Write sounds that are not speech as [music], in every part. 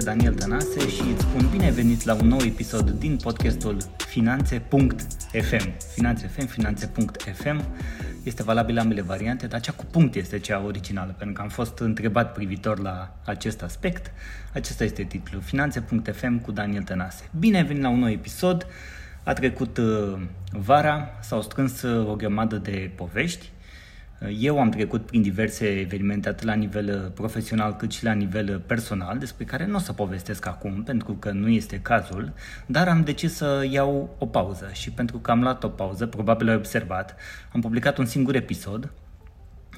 Salutare! Numele meu este Daniel Tănase și îți spun bine venit la un nou episod din podcastul Finanțe.fm Finanțe.fm, Finanțe.fm este valabil la ambele variante, dar cea cu punct este cea originală, pentru că am fost întrebat privitor la acest aspect. Acesta este titlul, Finanțe.fm cu Daniel Tănase. Bine venit la un nou episod! A trecut uh, vara, s-au strâns uh, o grămadă de povești, eu am trecut prin diverse evenimente atât la nivel uh, profesional cât și la nivel uh, personal, despre care nu o să povestesc acum pentru că nu este cazul, dar am decis să iau o pauză și pentru că am luat o pauză, probabil ai observat, am publicat un singur episod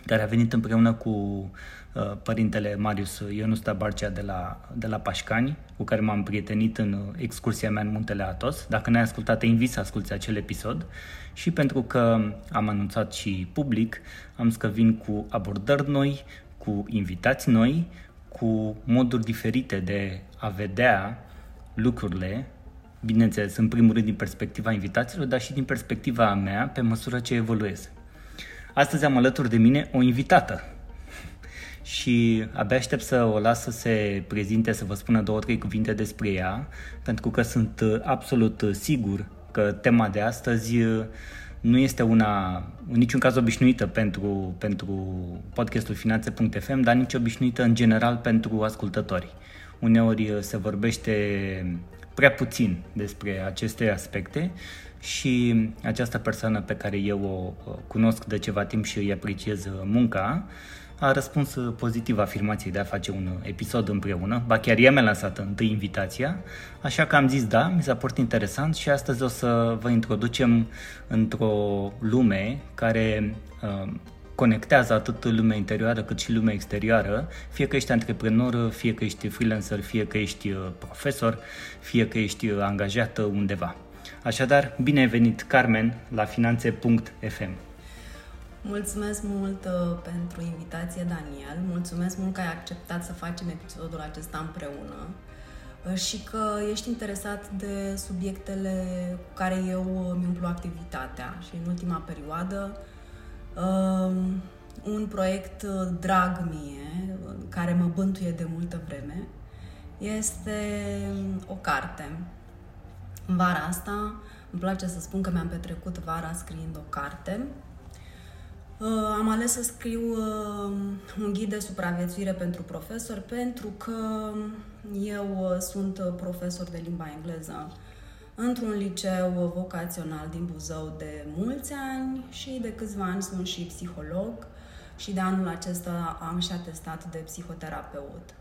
care a venit împreună cu uh, părintele Marius Ionus Tabarcea de la, de la Pașcani, cu care m-am prietenit în uh, excursia mea în Muntele Atos. Dacă n-ai ascultat, te invit să asculti acel episod. Și pentru că am anunțat și public, am să vin cu abordări noi, cu invitați noi, cu moduri diferite de a vedea lucrurile, bineînțeles, în primul rând din perspectiva invitaților, dar și din perspectiva mea, pe măsură ce evoluez. Astăzi am alături de mine o invitată și abia aștept să o las să se prezinte, să vă spună două, trei cuvinte despre ea, pentru că sunt absolut sigur că tema de astăzi nu este una, în niciun caz obișnuită pentru, pentru podcastul Finanțe.fm, dar nici obișnuită în general pentru ascultători. Uneori se vorbește prea puțin despre aceste aspecte și această persoană pe care eu o cunosc de ceva timp și îi apreciez munca, a răspuns pozitiv afirmației de a face un episod împreună, ba chiar ea mi-a lansat întâi invitația, așa că am zis da, mi s-a părut interesant și astăzi o să vă introducem într-o lume care uh, conectează atât lumea interioară cât și lumea exterioară, fie că ești antreprenor, fie că ești freelancer, fie că ești profesor, fie că ești angajat undeva. Așadar, bine ai venit, Carmen, la finanțe.fm. Mulțumesc mult uh, pentru invitație, Daniel. Mulțumesc mult că ai acceptat să facem episodul acesta împreună uh, și că ești interesat de subiectele cu care eu îmi umplu activitatea și în ultima perioadă uh, un proiect drag mie, care mă bântuie de multă vreme, este o carte în vara asta îmi place să spun că mi-am petrecut vara scriind o carte. Uh, am ales să scriu uh, un ghid de supraviețuire pentru profesori pentru că eu uh, sunt profesor de limba engleză într-un liceu vocațional din Buzău de mulți ani și de câțiva ani sunt și psiholog și de anul acesta am și atestat de psihoterapeut.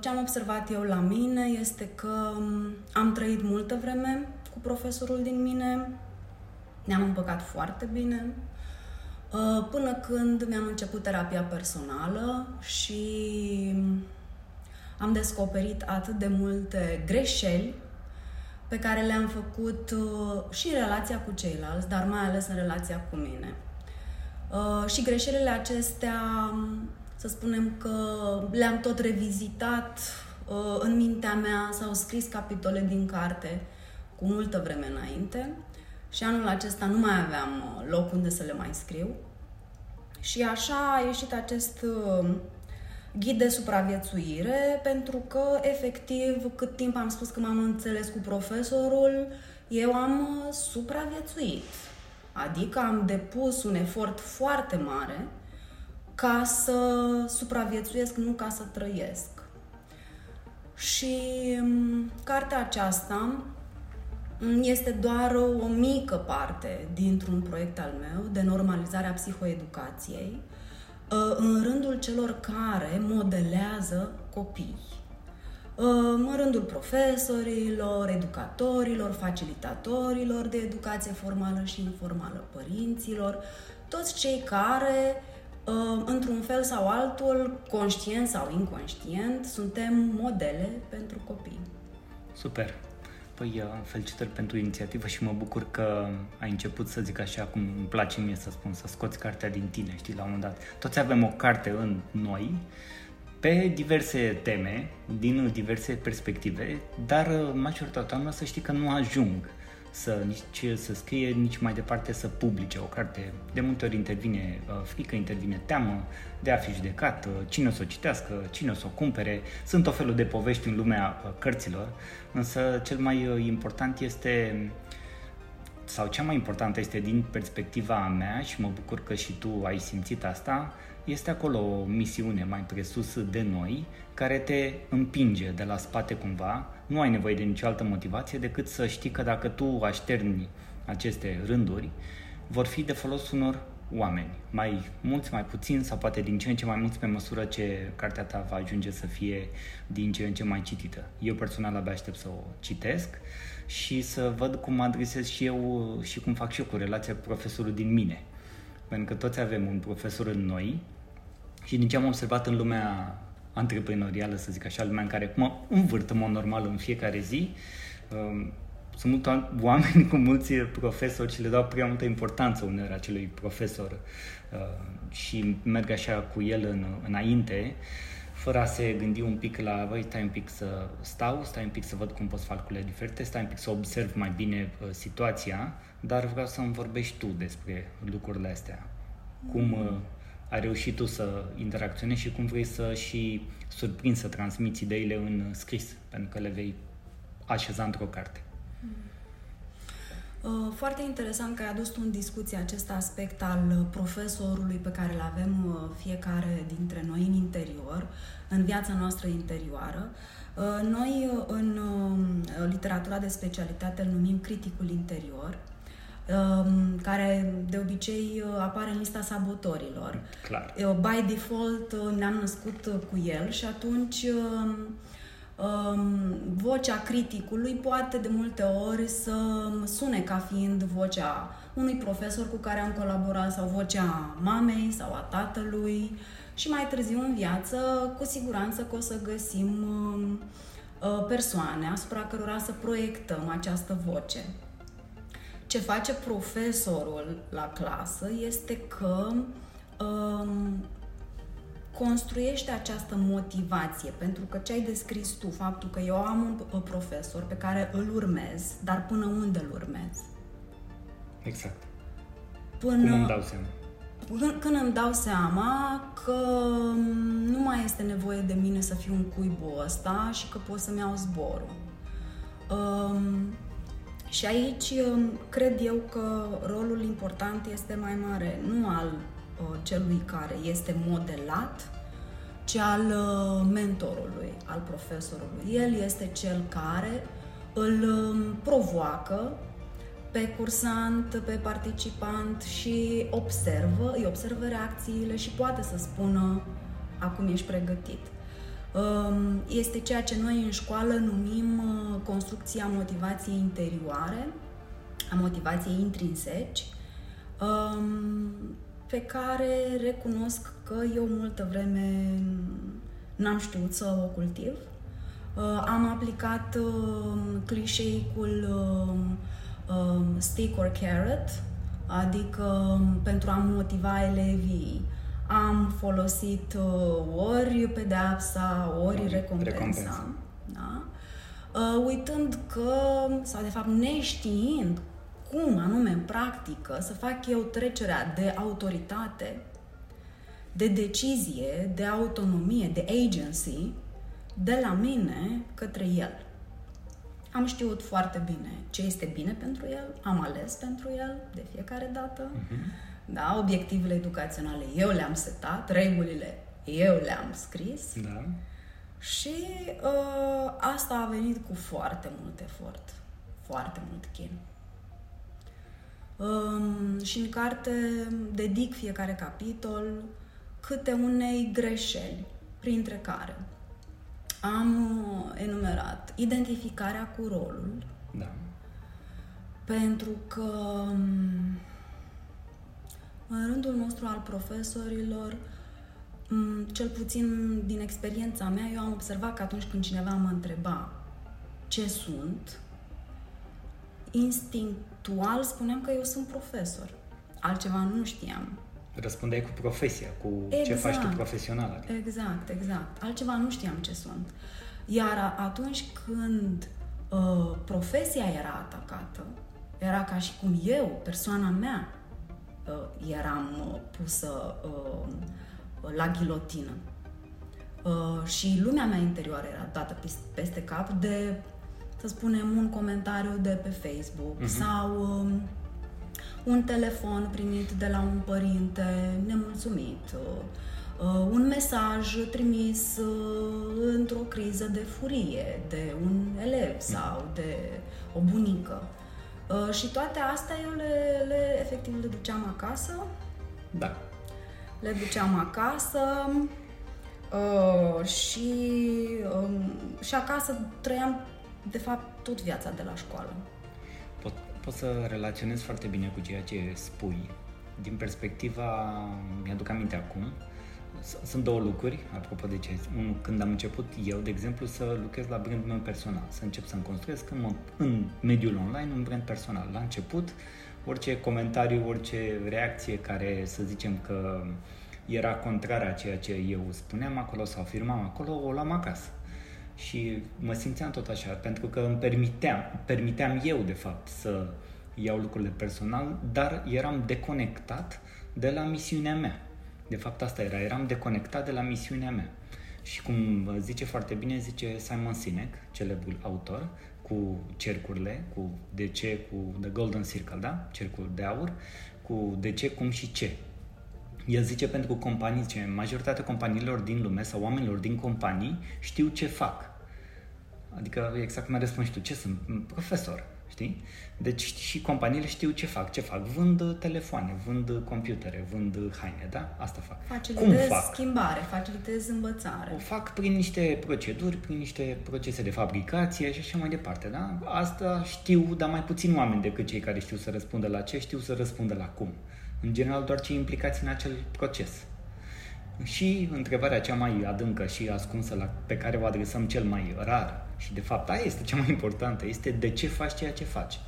Ce am observat eu la mine este că um, am trăit multă vreme cu profesorul din mine, ne-am împăcat foarte bine, uh, până când mi-am început terapia personală și um, am descoperit atât de multe greșeli pe care le-am făcut uh, și în relația cu ceilalți, dar mai ales în relația cu mine. Uh, și greșelile acestea um, să spunem că le-am tot revizitat uh, în mintea mea, s-au scris capitole din carte cu multă vreme înainte și anul acesta nu mai aveam uh, loc unde să le mai scriu. Și așa a ieșit acest uh, ghid de supraviețuire, pentru că, efectiv, cât timp am spus că m-am înțeles cu profesorul, eu am supraviețuit. Adică am depus un efort foarte mare ca să supraviețuiesc, nu ca să trăiesc. Și mm, cartea aceasta mm, este doar o mică parte dintr-un proiect al meu de normalizare a psihoeducației ă, în rândul celor care modelează copii. Ă, în rândul profesorilor, educatorilor, facilitatorilor de educație formală și informală, părinților, toți cei care Uh, într-un fel sau altul, conștient sau inconștient, suntem modele pentru copii. Super! Păi, uh, felicitări pentru inițiativă și mă bucur că ai început să zic așa cum îmi place mie să spun, să scoți cartea din tine, știi, la un moment dat. Toți avem o carte în noi, pe diverse teme, din diverse perspective, dar uh, majoritatea oamenilor să știi că nu ajung să nici să scrie, nici mai departe să publice o carte. De multe ori intervine uh, frică, intervine teamă de a fi judecat, uh, cine o să o citească, cine o să o cumpere. Sunt o felul de povești în lumea uh, cărților, însă cel mai important este sau cea mai importantă este din perspectiva mea și mă bucur că și tu ai simțit asta, este acolo o misiune mai presus de noi care te împinge de la spate cumva, nu ai nevoie de nicio altă motivație decât să știi că dacă tu așterni aceste rânduri, vor fi de folos unor oameni, mai mulți, mai puțini sau poate din ce în ce mai mulți pe măsură ce cartea ta va ajunge să fie din ce în ce mai citită. Eu personal abia aștept să o citesc și să văd cum mă adresez și eu și cum fac și eu cu relația cu profesorul din mine. Pentru că toți avem un profesor în noi și din ce am observat în lumea antreprenorială, să zic așa, lumea în care mă învârt în mod normal în fiecare zi, um, sunt mulți oameni cu mulți profesori și le dau prea multă importanță uneori acelui profesor uh, și merg așa cu el în, înainte, fără a se gândi un pic la, băi, stai un pic să stau, stai un pic să văd cum pot să fac lucrurile diferite, stai un pic să observ mai bine uh, situația, dar vreau să-mi vorbești tu despre lucrurile astea. Cum uh, ai reușit tu să interacționezi și cum vrei să și surprinzi să transmiți ideile în scris, pentru că le vei așeza într-o carte. Uh, foarte interesant că ai adus în discuție acest aspect al profesorului pe care îl avem uh, fiecare dintre noi în interior, în viața noastră interioară. Uh, noi, în literatura de specialitate, îl numim criticul interior, um, care de obicei apare în lista sabotorilor. Clar. By default ne-am născut cu el și atunci vocea criticului poate de multe ori să sune ca fiind vocea unui profesor cu care am colaborat sau vocea mamei sau a tatălui și mai târziu în viață cu siguranță că o să găsim uh, persoane asupra cărora să proiectăm această voce. Ce face profesorul la clasă este că um, construiește această motivație, pentru că ce ai descris tu, faptul că eu am un profesor pe care îl urmez, dar până unde îl urmez? Exact. Până, Cum îmi dau seama? Când, când îmi dau seama că nu mai este nevoie de mine să fiu un cuibul ăsta și că pot să-mi iau zborul. Um, și aici um, cred eu că rolul important este mai mare, nu al Uh, celui care este modelat, ci al uh, mentorului, al profesorului. El este cel care îl um, provoacă pe cursant, pe participant și observă, îi observă reacțiile și poate să spună acum ești pregătit. Um, este ceea ce noi în școală numim uh, construcția motivației interioare, a motivației intrinseci, um, pe care recunosc că eu multă vreme n-am știut să o cultiv. Uh, am aplicat uh, clișeicul uh, stick or carrot, adică pentru a motiva elevii am folosit ori pedeapsa, ori recompensa. recompensa. Da? Uitând că, sau de fapt neștiind cum anume în practică să fac eu trecerea de autoritate, de decizie, de autonomie, de agency, de la mine către el. Am știut foarte bine ce este bine pentru el, am ales pentru el de fiecare dată. Uh-huh. Da, obiectivele educaționale eu le-am setat, regulile eu le-am scris. Da. Și uh, asta a venit cu foarte mult efort, foarte mult chin. Um, și în carte dedic fiecare capitol câte unei greșeli, printre care am uh, enumerat identificarea cu rolul, da. pentru că um, în rândul nostru al profesorilor, um, cel puțin din experiența mea, eu am observat că atunci când cineva mă întreba ce sunt, instinctual spuneam că eu sunt profesor. Altceva nu știam. Răspundeai cu profesia, cu exact, ce faci tu profesional. Adică. Exact, exact. Altceva nu știam ce sunt. Iar atunci când uh, profesia era atacată, Era ca și cum eu, persoana mea, uh, eram uh, pusă uh, la ghilotină. Uh, și lumea mea interioară era dată peste cap de, să spunem, un comentariu de pe Facebook uh-huh. sau uh, un telefon primit de la un părinte nemulțumit, uh, uh, un mesaj trimis uh, într-o criză de furie de un elev sau de o bunică. Și toate astea eu le, le efectiv le duceam acasă. Da. Le duceam acasă uh, și, um, și acasă trăiam de fapt tot viața de la școală pot să relaționez foarte bine cu ceea ce spui. Din perspectiva, mi-aduc aminte acum, sunt două lucruri, apropo de ce. Unul, când am început eu, de exemplu, să lucrez la brandul meu personal, să încep să-mi construiesc în, în mediul online un brand personal. La început, orice comentariu, orice reacție care, să zicem că era contrară a ceea ce eu spuneam acolo sau afirmam acolo, o luam acasă și mă simțeam tot așa, pentru că îmi permiteam, permiteam eu, de fapt, să iau lucrurile personal, dar eram deconectat de la misiunea mea. De fapt, asta era, eram deconectat de la misiunea mea. Și cum zice foarte bine, zice Simon Sinek, celebrul autor, cu cercurile, cu de ce, cu The Golden Circle, da? Cercul de aur, cu de ce, cum și ce. El zice pentru companii, ce majoritatea companiilor din lume sau oamenilor din companii știu ce fac. Adică exact cum ai răspuns tu, ce sunt? Profesor, știi? Deci și companiile știu ce fac, ce fac. Vând telefoane, vând computere, vând haine, da? Asta fac. Facilitez Cum fac? schimbare, facilitez învățare. O fac prin niște proceduri, prin niște procese de fabricație și așa mai departe, da? Asta știu, dar mai puțin oameni decât cei care știu să răspundă la ce, știu să răspundă la cum. În general, doar cei implicați în acel proces. Și întrebarea cea mai adâncă și ascunsă la, pe care o adresăm cel mai rar și de fapt aia este cea mai importantă, este de ce faci ceea ce faci.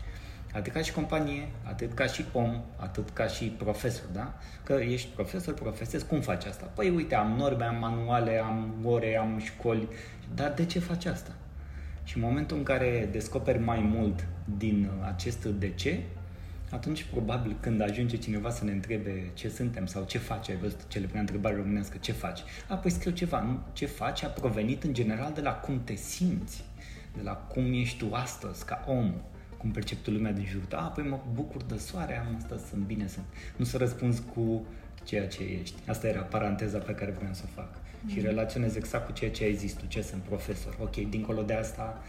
Atât ca și companie, atât ca și om, atât ca și profesor, da? Că ești profesor, profesezi, cum faci asta? Păi uite, am norme, am manuale, am ore, am școli, dar de ce faci asta? Și în momentul în care descoperi mai mult din acest de ce, atunci probabil când ajunge cineva să ne întrebe ce suntem sau ce faci, ai văzut ce le pune întrebare românească, ce faci? Apoi scriu ceva, nu? Ce faci a provenit în general de la cum te simți, de la cum ești tu astăzi ca om, cum percepi tu lumea din jur. A, apoi mă bucur de soare, am asta, sunt bine, sunt. Nu să răspunzi cu ceea ce ești. Asta era paranteza pe care vreau să o fac. Mm. Și relaționez exact cu ceea ce ai zis tu, ce sunt profesor. Ok, dincolo de asta,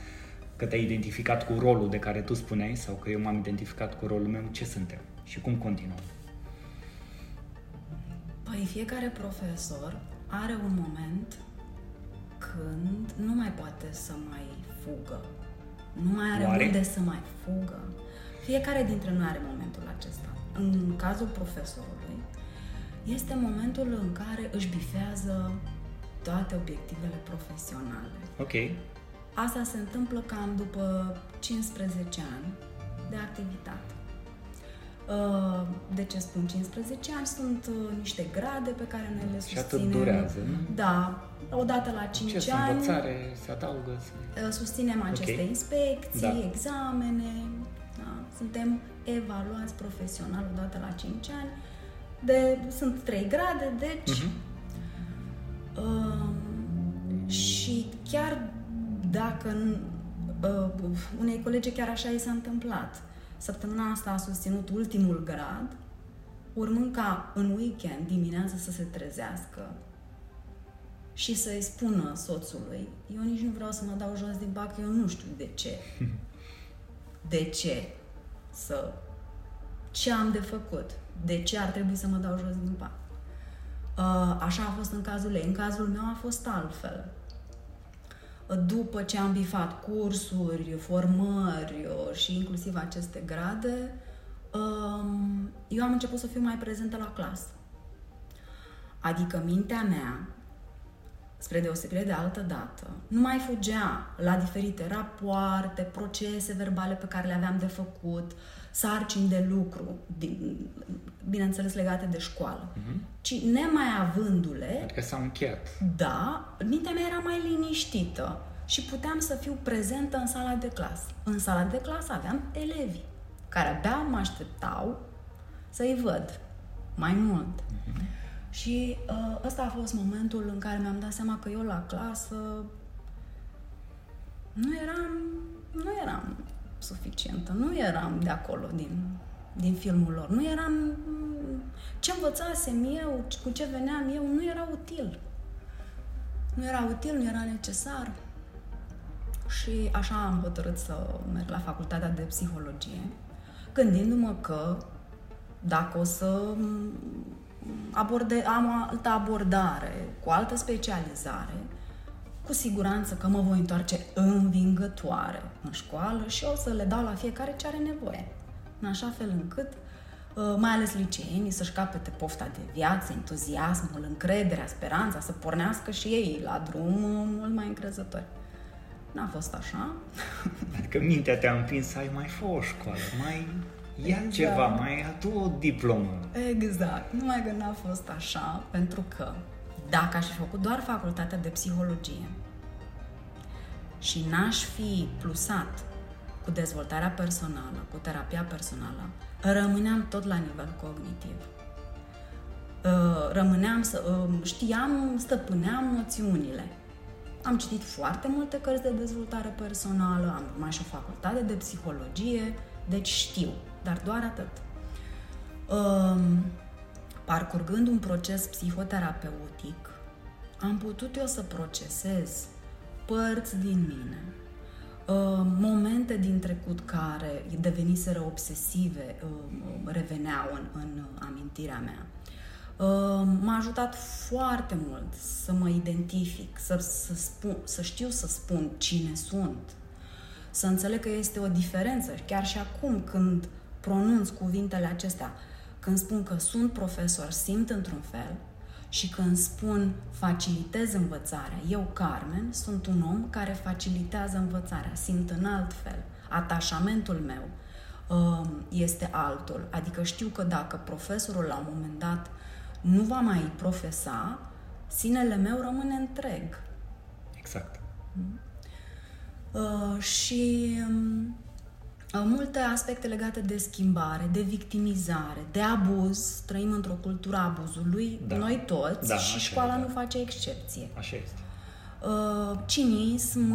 că te-ai identificat cu rolul de care tu spuneai sau că eu m-am identificat cu rolul meu, ce suntem și cum continuăm? Păi fiecare profesor are un moment când nu mai poate să mai fugă. Nu mai are Oare? unde să mai fugă. Fiecare dintre noi are momentul acesta. În cazul profesorului, este momentul în care își bifează toate obiectivele profesionale. Ok. Asta se întâmplă cam după 15 ani de activitate. Uh, de ce spun 15 ani? Sunt uh, niște grade pe care noi le susținem. Și atât durează, nu? Da. Odată la 5 ce ani. învățare se adaugă? Uh, susținem aceste okay. inspecții, da. examene. Da. Suntem evaluați profesional odată la 5 ani. De, sunt 3 grade, deci... Uh-huh. Uh, și chiar dacă uh, unei colegi chiar așa i s-a întâmplat. Săptămâna asta a susținut ultimul grad, urmând ca în weekend dimineața să se trezească și să-i spună soțului, eu nici nu vreau să mă dau jos din bac, eu nu știu de ce. [laughs] De ce să... Ce am de făcut? De ce ar trebui să mă dau jos din bac? Uh, așa a fost în cazul ei. În cazul meu a fost altfel după ce am bifat cursuri, formări uh, și inclusiv aceste grade, um, eu am început să fiu mai prezentă la clasă. Adică mintea mea, spre deosebire de altă dată, nu mai fugea la diferite rapoarte, procese verbale pe care le aveam de făcut, sarcini de lucru, bineînțeles legate de școală, uh-huh. ci nemai avându-le... Adică s-au încheiat. Da, mintea mea era mai liniștită și puteam să fiu prezentă în sala de clasă. În sala de clasă aveam elevi. care abia mă așteptau să-i văd mai mult. Uh-huh. Și uh, ăsta a fost momentul în care mi-am dat seama că eu la clasă nu eram, nu eram suficientă, nu eram de acolo din, din filmul lor, nu eram ce învățasem eu, cu ce veneam eu, nu era util. Nu era util, nu era necesar. Și așa am hotărât să merg la facultatea de psihologie, gândindu-mă că dacă o să aborde, am altă abordare, cu altă specializare, cu siguranță că mă voi întoarce învingătoare în școală și o să le dau la fiecare ce are nevoie. În așa fel încât, uh, mai ales liceenii, să-și capete pofta de viață, entuziasmul, încrederea, speranța, să pornească și ei la drum mult mai încrezători. N-a fost așa. [laughs] Adică mintea te-a împins să ai mai fă o școală, mai ia exact. ceva, mai adu o diplomă. Exact. Numai că n-a fost așa, pentru că dacă aș fi făcut doar facultatea de psihologie și n-aș fi plusat cu dezvoltarea personală, cu terapia personală, rămâneam tot la nivel cognitiv. Uh, rămâneam să uh, știam, stăpâneam noțiunile. Am citit foarte multe cărți de dezvoltare personală, am urmat și o facultate de psihologie, deci știu, dar doar atât. Um, parcurgând un proces psihoterapeutic, am putut eu să procesez părți din mine, uh, momente din trecut care deveniseră obsesive, uh, reveneau în, în amintirea mea. Uh, m-a ajutat foarte mult să mă identific, să, să, spun, să știu să spun cine sunt, să înțeleg că este o diferență. Chiar și acum când pronunț cuvintele acestea, când spun că sunt profesor, simt într-un fel și când spun facilitez învățarea, eu, Carmen, sunt un om care facilitează învățarea, simt în alt fel. Atașamentul meu um, este altul. Adică știu că dacă profesorul la un moment dat nu va mai profesa, sinele meu rămâne întreg. Exact. Uh, și um, multe aspecte legate de schimbare, de victimizare, de abuz. Trăim într-o cultură abuzului, da. noi toți, da, și școala e, da. nu face excepție. Așa este. Uh, cinism,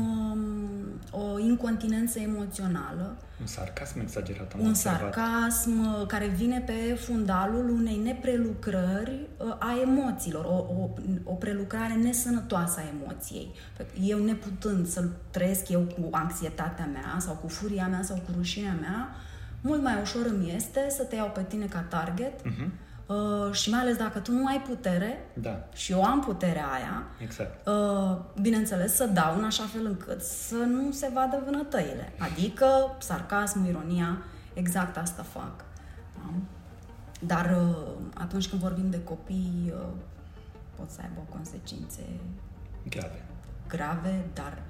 o incontinență emoțională. Un sarcasm exagerat. Am un observat. sarcasm uh, care vine pe fundalul unei neprelucrări uh, a emoțiilor, o, o, o prelucrare nesănătoasă a emoției. Eu neputând să trăiesc eu cu anxietatea mea sau cu furia mea sau cu rușinea mea, mult mai ușor îmi este să te iau pe tine ca target uh-huh Uh, și mai ales dacă tu nu ai putere da. și eu am puterea aia, exact. uh, bineînțeles să dau în așa fel încât să nu se vadă vânătăile. Adică sarcasmul, ironia, exact asta fac. Da? Dar uh, atunci când vorbim de copii, uh, pot să aibă consecințe grave. Grave, dar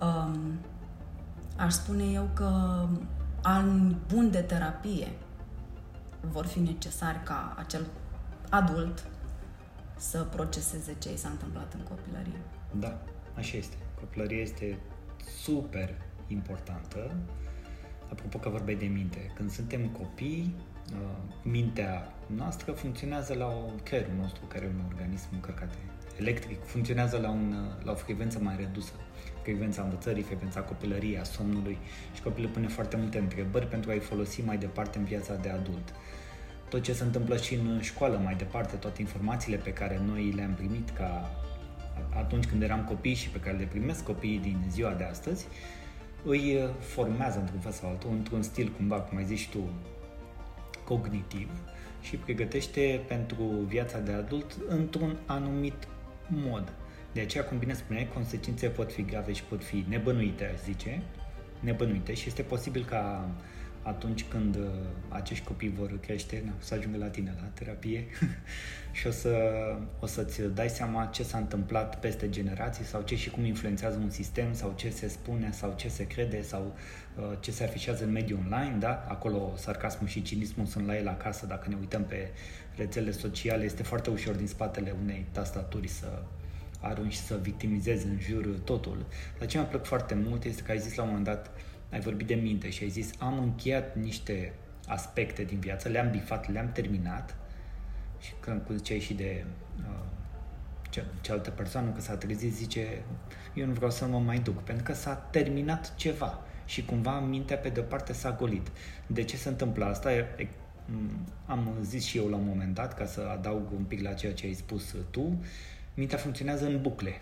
um, aș spune eu că an bun de terapie vor fi necesari ca acel adult să proceseze ce i s-a întâmplat în copilărie. Da, așa este. Copilăria este super importantă. Apropo că vorbeai de minte, când suntem copii, uh, mintea noastră funcționează la o creierul nostru, care e un organism încărcat electric, funcționează la, un, la o frecvență mai redusă. Frecvența învățării, frecvența copilăriei, a somnului și copilul pune foarte multe întrebări pentru a-i folosi mai departe în viața de adult tot ce se întâmplă și în școală mai departe, toate informațiile pe care noi le-am primit ca atunci când eram copii și pe care le primesc copiii din ziua de astăzi, îi formează într-un fel sau altul, într-un stil cumva, cum ai zis tu, cognitiv și pregătește pentru viața de adult într-un anumit mod. De aceea, cum bine spuneai, consecințe pot fi grave și pot fi nebănuite, aș zice, nebănuite și este posibil ca atunci când uh, acești copii vor crește, na, să ajungă la tine la terapie [laughs] și o, să, o să-ți dai seama ce s-a întâmplat peste generații sau ce și cum influențează un sistem sau ce se spune sau ce se crede sau uh, ce se afișează în mediul online, da? Acolo sarcasmul și cinismul sunt la el acasă, dacă ne uităm pe rețelele sociale, este foarte ușor din spatele unei tastaturi să arunci să victimizezi în jur totul. Dar ce mi-a plăcut foarte mult este că ai zis la un moment dat ai vorbit de minte și ai zis am încheiat niște aspecte din viață, le-am bifat, le-am terminat și când ziceai și de uh, cealaltă persoană că s-a trezit, zice eu nu vreau să mă mai duc, pentru că s-a terminat ceva și cumva mintea pe de-o parte s-a golit. De ce se întâmplă asta? Am zis și eu la un moment dat, ca să adaug un pic la ceea ce ai spus tu, mintea funcționează în bucle.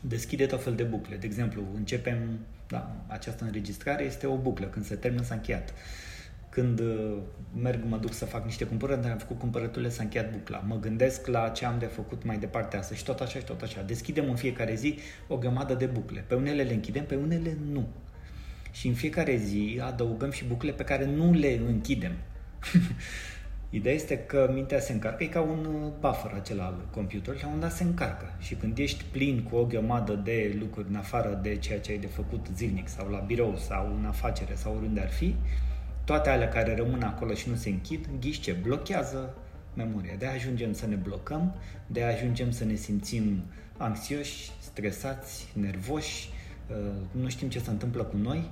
Deschide tot fel de bucle. De exemplu, începem, da, această înregistrare este o buclă, când se termină s-a încheiat. Când uh, merg, mă duc să fac niște cumpărături, am făcut cumpărăturile, s-a încheiat bucla. Mă gândesc la ce am de făcut mai departe astăzi și tot așa și tot așa. Deschidem în fiecare zi o grămadă de bucle. Pe unele le închidem, pe unele nu. Și în fiecare zi adăugăm și bucle pe care nu le închidem. [laughs] Ideea este că mintea se încarcă, e ca un uh, buffer acela al computerului, la un dat se încarcă. Și când ești plin cu o grămadă de lucruri în afară de ceea ce ai de făcut zilnic sau la birou sau în afacere sau oriunde ar fi, toate alea care rămân acolo și nu se închid, ghiște, blochează memoria. De ajungem să ne blocăm, de ajungem să ne simțim anxioși, stresați, nervoși, uh, nu știm ce se întâmplă cu noi,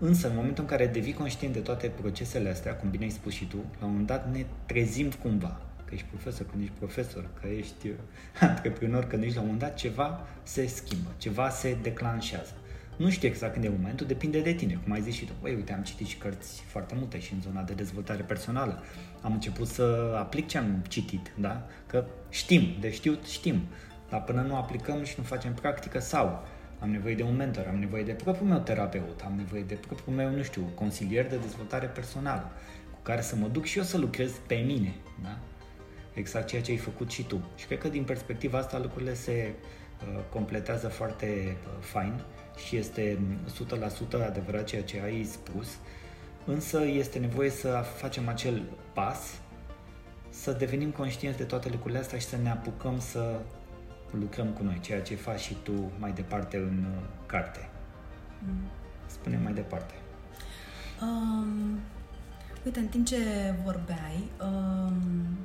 însă în momentul în care devii conștient de toate procesele astea, cum bine ai spus și tu, la un moment dat ne trezim cumva, că ești profesor, că nu ești profesor, că ești uh, [laughs] antreprenor, că nu ești la un moment dat, ceva se schimbă, ceva se declanșează. Nu știu exact când e momentul, depinde de tine, cum ai zis și tu. Băi, uite, am citit și cărți foarte multe și în zona de dezvoltare personală. Am început să aplic ce am citit, da? Că știm, de știut știm, dar până nu aplicăm și nu facem practică sau am nevoie de un mentor, am nevoie de propriul meu terapeut, am nevoie de propriul meu, nu știu, consilier de dezvoltare personală, cu care să mă duc și eu să lucrez pe mine, da? Exact ceea ce ai făcut și tu. Și cred că din perspectiva asta lucrurile se uh, completează foarte uh, fain și este 100% adevărat ceea ce ai spus, însă este nevoie să facem acel pas, să devenim conștienți de toate lucrurile astea și să ne apucăm să lucrăm cu noi, ceea ce faci și tu mai departe în uh, carte. Mm. Spune mai departe. Um, uite, în timp ce vorbeai, um,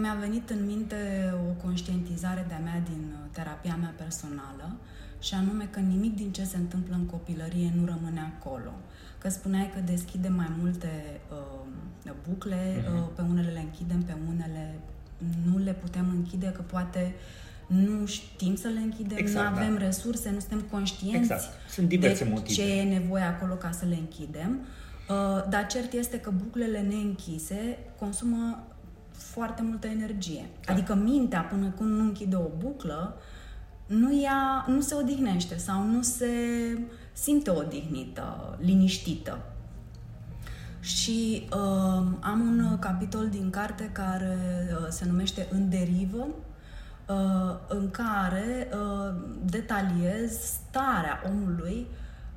mi-a venit în minte o conștientizare de-a mea din uh, terapia mea personală și anume că nimic din ce se întâmplă în copilărie nu rămâne acolo. Că spuneai că deschidem mai multe uh, bucle, uh-huh. uh, pe unele le închidem, pe unele nu le putem închide, că poate nu știm să le închidem, exact, nu avem da. resurse, nu suntem conștienți exact. Sunt diverse de motive. ce e nevoie acolo ca să le închidem. Uh, dar cert este că buclele neînchise consumă foarte multă energie. Da. Adică mintea, până când nu închide o buclă, nu, ia, nu se odihnește sau nu se simte odihnită, liniștită. Și uh, am un capitol din carte care uh, se numește În derivă, uh, în care uh, detaliez starea omului,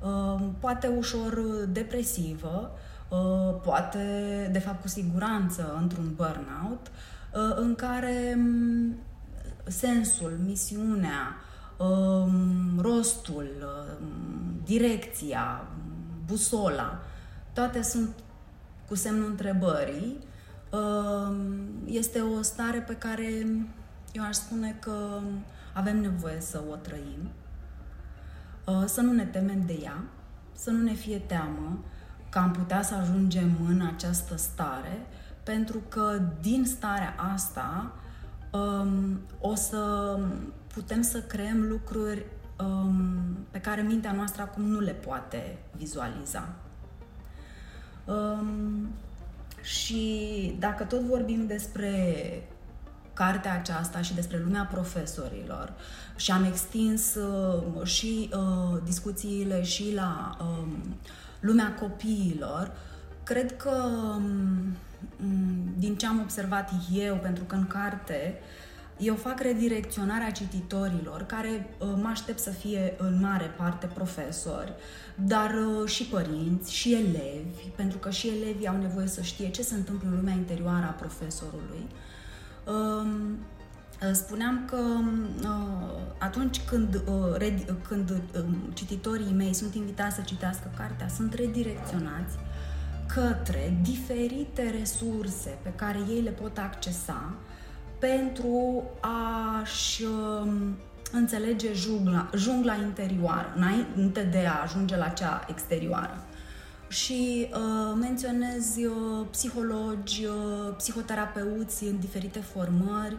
uh, poate ușor depresivă, uh, poate, de fapt, cu siguranță, într-un burnout, uh, în care um, sensul, misiunea, um, rostul, um, direcția, busola, toate sunt cu semnul întrebării. Um, este o stare pe care eu aș spune că avem nevoie să o trăim, uh, să nu ne temem de ea, să nu ne fie teamă că am putea să ajungem în această stare, pentru că din starea asta um, o să putem să creăm lucruri um, pe care mintea noastră acum nu le poate vizualiza. Um, și dacă tot vorbim despre cartea aceasta și despre lumea profesorilor și am extins uh, și uh, discuțiile și la uh, lumea copiilor, cred că um, din ce am observat eu, pentru că în carte eu fac redirecționarea cititorilor, care uh, mă aștept să fie în mare parte profesori, dar uh, și părinți, și elevi, pentru că și elevii au nevoie să știe ce se întâmplă în lumea interioară a profesorului. Um, uh, spuneam că atunci când, când um, cititorii mei sunt invitați să citească cartea, sunt redirecționați către diferite resurse pe care ei le pot accesa pentru a-și um, înțelege jungla, jungla interioară, înainte de a ajunge la cea exterioară. Și uh, menționez uh, psihologi, uh, psihoterapeuți în diferite formări,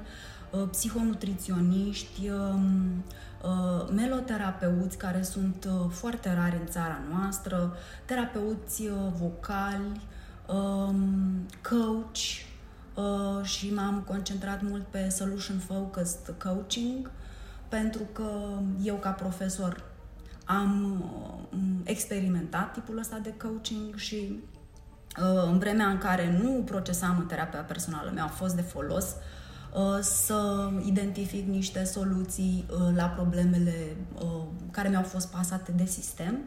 uh, psihonutriționiști, uh, uh, meloterapeuți care sunt uh, foarte rari în țara noastră, terapeuți uh, vocali, uh, coach uh, și m-am concentrat mult pe solution focused coaching pentru că eu ca profesor am uh, experimentat tipul ăsta de coaching și uh, în vremea în care nu procesam terapia personală mi-a fost de folos uh, să identific niște soluții la problemele care mi-au fost pasate de sistem.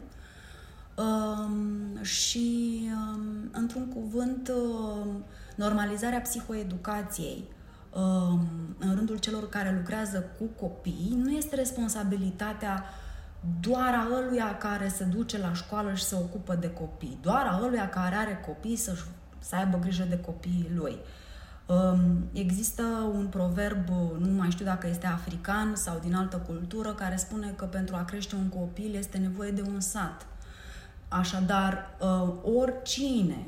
Um, și, um, într-un cuvânt, normalizarea psihoeducației um, în rândul celor care lucrează cu copii nu este responsabilitatea doar a ăluia care se duce la școală și se ocupă de copii, doar a ăluia care are copii să, să aibă grijă de copiii lui. Um, există un proverb, nu mai știu dacă este african sau din altă cultură, care spune că pentru a crește un copil este nevoie de un sat. Așadar, uh, oricine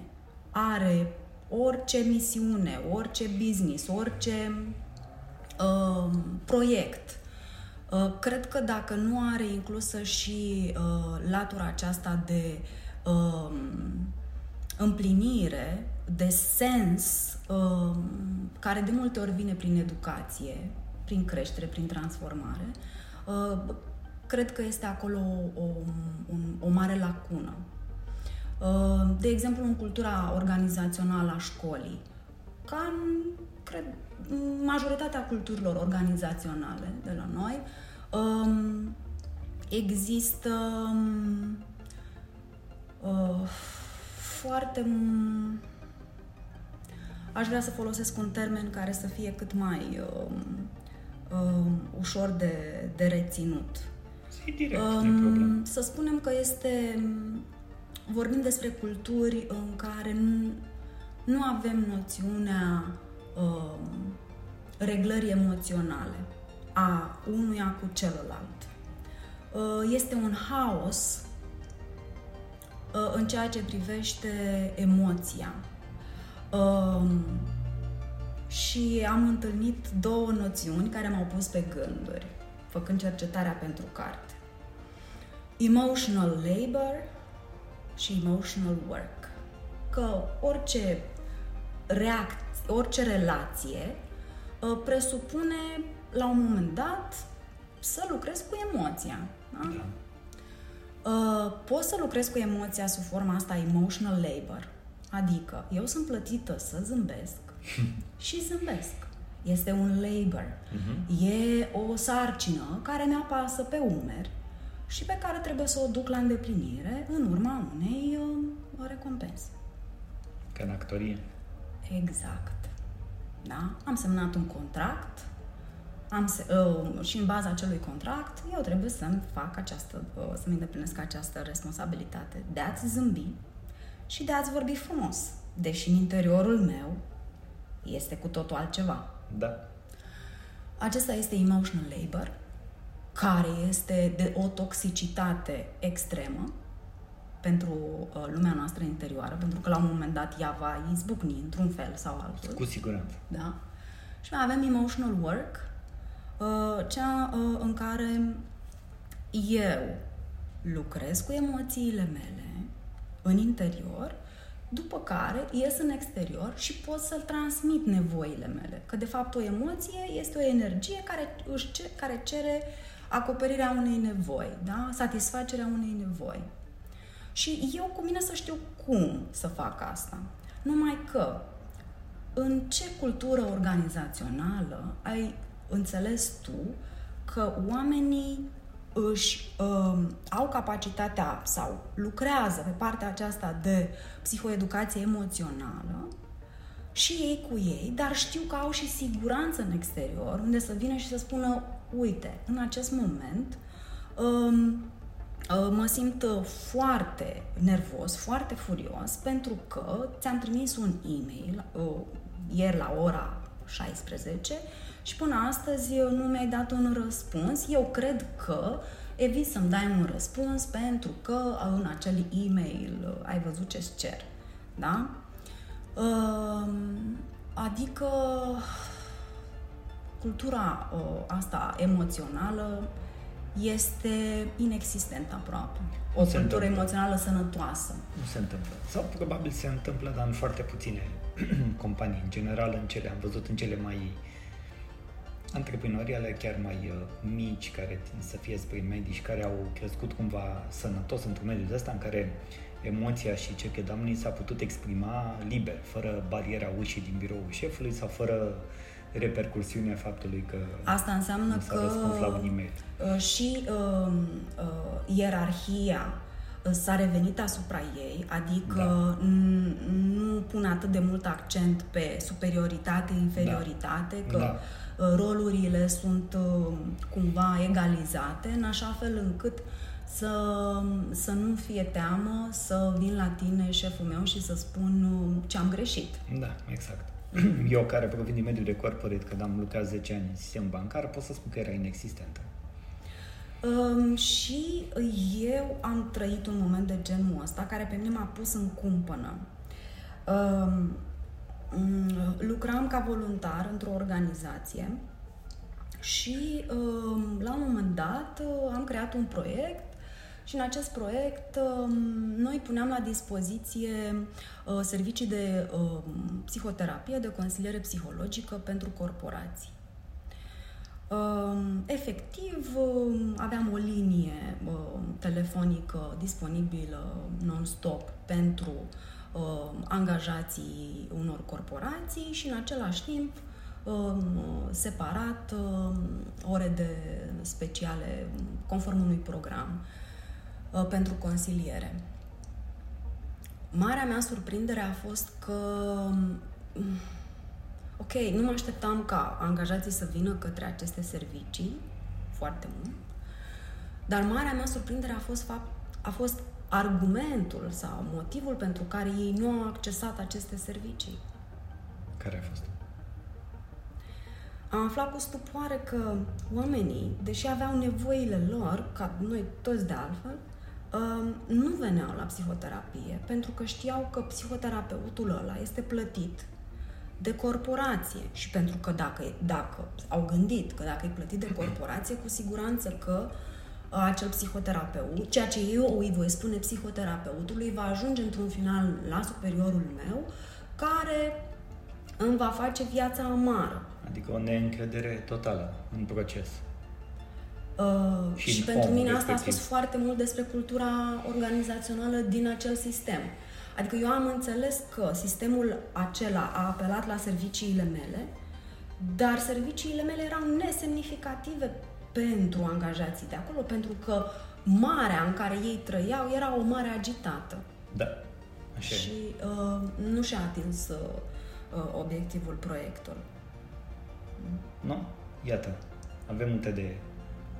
are orice misiune, orice business, orice uh, proiect, uh, cred că dacă nu are inclusă și uh, latura aceasta de uh, împlinire, de sens, uh, care de multe ori vine prin educație, prin creștere, prin transformare, uh, cred că este acolo o, o, o mare lacună. Uh, de exemplu, în cultura organizațională a școlii, ca în, cred, majoritatea culturilor organizaționale de la noi, um, există um, uh, foarte aș vrea să folosesc un termen care să fie cât mai uh, uh, ușor de, de reținut. direct, um, să spunem că este vorbim despre culturi în care nu, nu avem noțiunea uh, reglării emoționale a unuia cu celălalt. Uh, este un haos uh, în ceea ce privește emoția. Uh, și am întâlnit două noțiuni care m-au pus pe gânduri, făcând cercetarea pentru carte. Emotional labor și emotional work. Că orice reacție, orice relație uh, presupune la un moment dat să lucrezi cu emoția. Da? Da. Uh, poți să lucrezi cu emoția sub forma asta emotional labor, adică eu sunt plătită să zâmbesc [laughs] și zâmbesc. Este un labor. Uh-huh. E o sarcină care mi-apasă pe umeri și pe care trebuie să o duc la îndeplinire în urma unei uh, recompense. Ca în actorie. Exact. Da? Am semnat un contract am se, uh, și în baza acelui contract eu trebuie să-mi fac această, uh, să-mi îndeplinesc această responsabilitate de a-ți zâmbi și de a-ți vorbi frumos. Deși în interiorul meu este cu totul altceva. Da. Acesta este emotional labor care este de o toxicitate extremă pentru uh, lumea noastră interioară, pentru că la un moment dat ea va izbucni într-un fel sau altul. Cu siguranță. Da? Și mai avem emotional work, uh, cea uh, în care eu lucrez cu emoțiile mele în interior, după care ies în exterior și pot să-l transmit nevoile mele. Că, de fapt, o emoție este o energie care, își, care cere acoperirea unei nevoi, da? satisfacerea unei nevoi. Și eu cu mine să știu cum să fac asta. Numai că în ce cultură organizațională ai înțeles tu că oamenii își uh, au capacitatea sau lucrează pe partea aceasta de psihoeducație emoțională și ei cu ei, dar știu că au și siguranță în exterior, unde să vină și să spună uite, în acest moment um, uh, mă simt uh, foarte nervos, foarte furios, pentru că ți-am trimis un e-mail uh, ieri la ora 16 și până astăzi nu mi-ai dat un răspuns. Eu cred că evit să-mi dai un răspuns pentru că în acel e-mail ai văzut ce-ți cer. Da? Adică cultura asta emoțională este inexistentă aproape. O nu cultură emoțională sănătoasă. Nu se întâmplă. Sau probabil se întâmplă, dar în foarte puține [clears throat] companii. În general, în cele, am văzut în cele mai antreprenoriale, chiar mai uh, mici, care tind să fie spre medii și care au crescut cumva sănătos într-un mediu de ăsta în care emoția și ce domnii s-a putut exprima liber, fără bariera ușii din biroul șefului sau fără repercursiunea faptului că Asta înseamnă că la un e-mail. Uh, și uh, uh, ierarhia uh, s-a revenit asupra ei, adică da. nu pun atât de mult accent pe superioritate, inferioritate, da. că da. rolurile sunt uh, cumva egalizate, în așa fel încât să, să nu fie teamă să vin la tine, șeful meu, și să spun ce am greșit. Da, exact. [clears throat] Eu care provin din mediul de corporate, când am lucrat 10 ani în sistem bancar, pot să spun că era inexistentă. Um, și eu am trăit un moment de genul ăsta care pe mine m-a pus în cumpănă. Um, lucram ca voluntar într-o organizație și um, la un moment dat am creat un proiect și în acest proiect um, noi puneam la dispoziție uh, servicii de um, psihoterapie, de consiliere psihologică pentru corporații. Um, efectiv, aveam o linie telefonică disponibilă non-stop pentru angajații unor corporații și în același timp separat ore de speciale conform unui program. Uh, pentru consiliere. Marea mea surprindere a fost că mm, ok, nu mă așteptam ca angajații să vină către aceste servicii foarte mult, dar marea mea surprindere a fost, fapt, a fost argumentul sau motivul pentru care ei nu au accesat aceste servicii. Care a fost? Am aflat cu stupoare că oamenii, deși aveau nevoile lor, ca noi toți de altfel, nu veneau la psihoterapie pentru că știau că psihoterapeutul ăla este plătit de corporație și pentru că dacă, dacă au gândit că dacă e plătit de corporație, cu siguranță că acel psihoterapeut, ceea ce eu îi voi spune psihoterapeutului, va ajunge într-un final la superiorul meu, care îmi va face viața amară. Adică o neîncredere totală în proces. Uh, și, și pentru mine asta a spus foarte mult despre cultura organizațională din acel sistem. Adică eu am înțeles că sistemul acela a apelat la serviciile mele, dar serviciile mele erau nesemnificative pentru angajații de acolo, pentru că marea în care ei trăiau era o mare agitată. Da, așa Și uh, nu și-a atins uh, obiectivul proiectului. Nu? Iată, avem multe de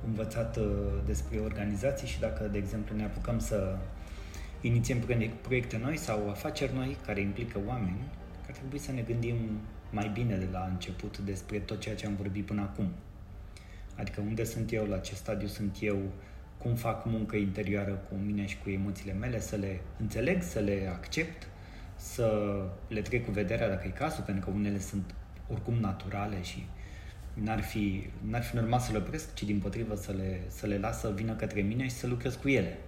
învățat uh, despre organizații și dacă, de exemplu, ne apucăm să inițiem proiecte noi sau afaceri noi care implică oameni, ar trebui să ne gândim mai bine de la început despre tot ceea ce am vorbit până acum. Adică unde sunt eu, la ce stadiu sunt eu, cum fac muncă interioară cu mine și cu emoțiile mele, să le înțeleg, să le accept, să le trec cu vederea dacă e cazul, pentru că unele sunt oricum naturale și n-ar fi, n-ar fi normal să le opresc, ci din potrivă să le, să le las să vină către mine și să lucrez cu ele.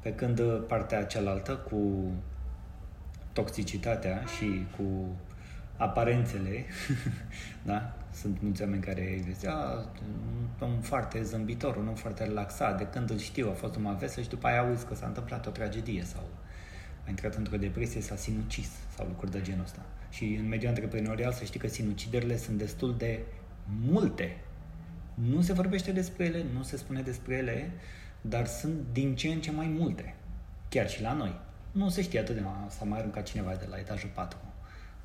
Pe când partea cealaltă cu toxicitatea și cu aparențele, [laughs] da? Sunt mulți oameni care zic, a, un om foarte zâmbitor, un om foarte relaxat, de când îl știu, a fost un vesel și după aia auzi că s-a întâmplat o tragedie sau a intrat într-o depresie, s-a sinucis sau lucruri de genul ăsta. Și în mediul antreprenorial să știi că sinuciderile sunt destul de multe. Nu se vorbește despre ele, nu se spune despre ele, dar sunt din ce în ce mai multe. Chiar și la noi. Nu se știe atât de mult. S-a mai aruncat cineva de la etajul 4.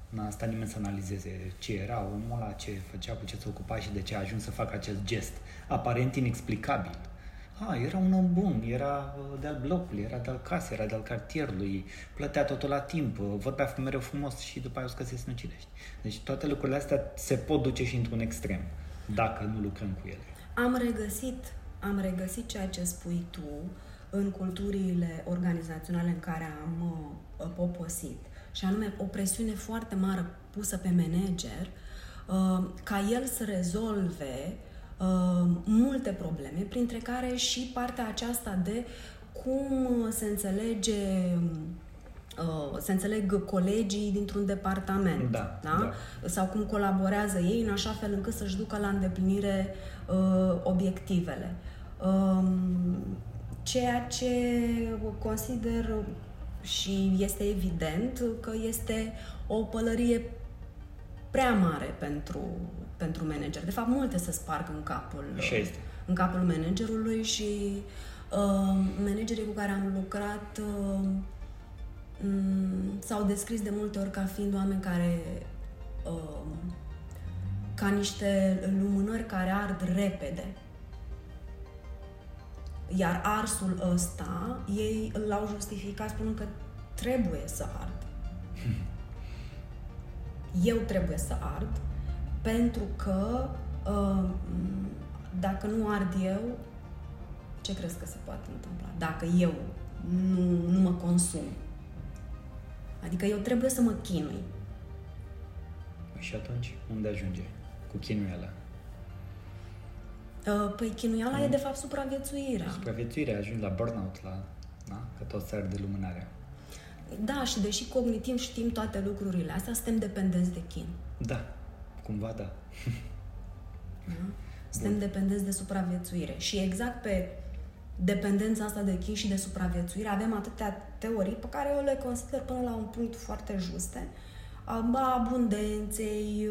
N-a stat nimeni să analizeze ce era omul ăla, ce făcea, cu ce se ocupa și de ce a ajuns să facă acest gest. Aparent inexplicabil. A, era un om bun, era uh, de-al blocului, era de-al casei, era de-al cartierului, plătea totul la timp, uh, vorbea mereu frumos și după aia o să se sinucidești. Deci toate lucrurile astea se pot duce și într-un extrem, dacă nu lucrăm cu ele. Am regăsit, am regăsit ceea ce spui tu în culturile organizaționale în care am uh, poposit, și anume o presiune foarte mare pusă pe manager uh, ca el să rezolve uh, multe probleme, printre care și partea aceasta de cum se înțelege uh, se înțeleg colegii dintr-un departament da, da? Da. sau cum colaborează ei în așa fel încât să-și ducă la îndeplinire uh, obiectivele. Uh, ceea ce consider și este evident că este o pălărie prea mare pentru, pentru manager. De fapt, multe se sparg în capul, este. în capul managerului și uh, managerii cu care am lucrat uh, s-au descris de multe ori ca fiind oameni care uh, ca niște lumânări care ard repede. Iar arsul ăsta, ei l-au justificat spunând că trebuie să ard. [laughs] Eu trebuie să ard pentru că uh, dacă nu ard eu, ce crezi că se poate întâmpla? Dacă eu nu, nu mă consum. Adică eu trebuie să mă chinui. Și atunci, unde ajunge cu chinuiala? Uh, păi chinuiala mm. e de fapt supraviețuirea. Supraviețuirea, ajungi la burnout, la, da? că tot se de lumânarea. Da, și deși cognitiv știm toate lucrurile astea, suntem dependenți de chin. Da, cumva da. da? [laughs] Suntem Bun. dependenți de supraviețuire. Și exact pe dependența asta de chin și de supraviețuire avem atâtea teorii pe care eu le consider până la un punct foarte juste a abundenței,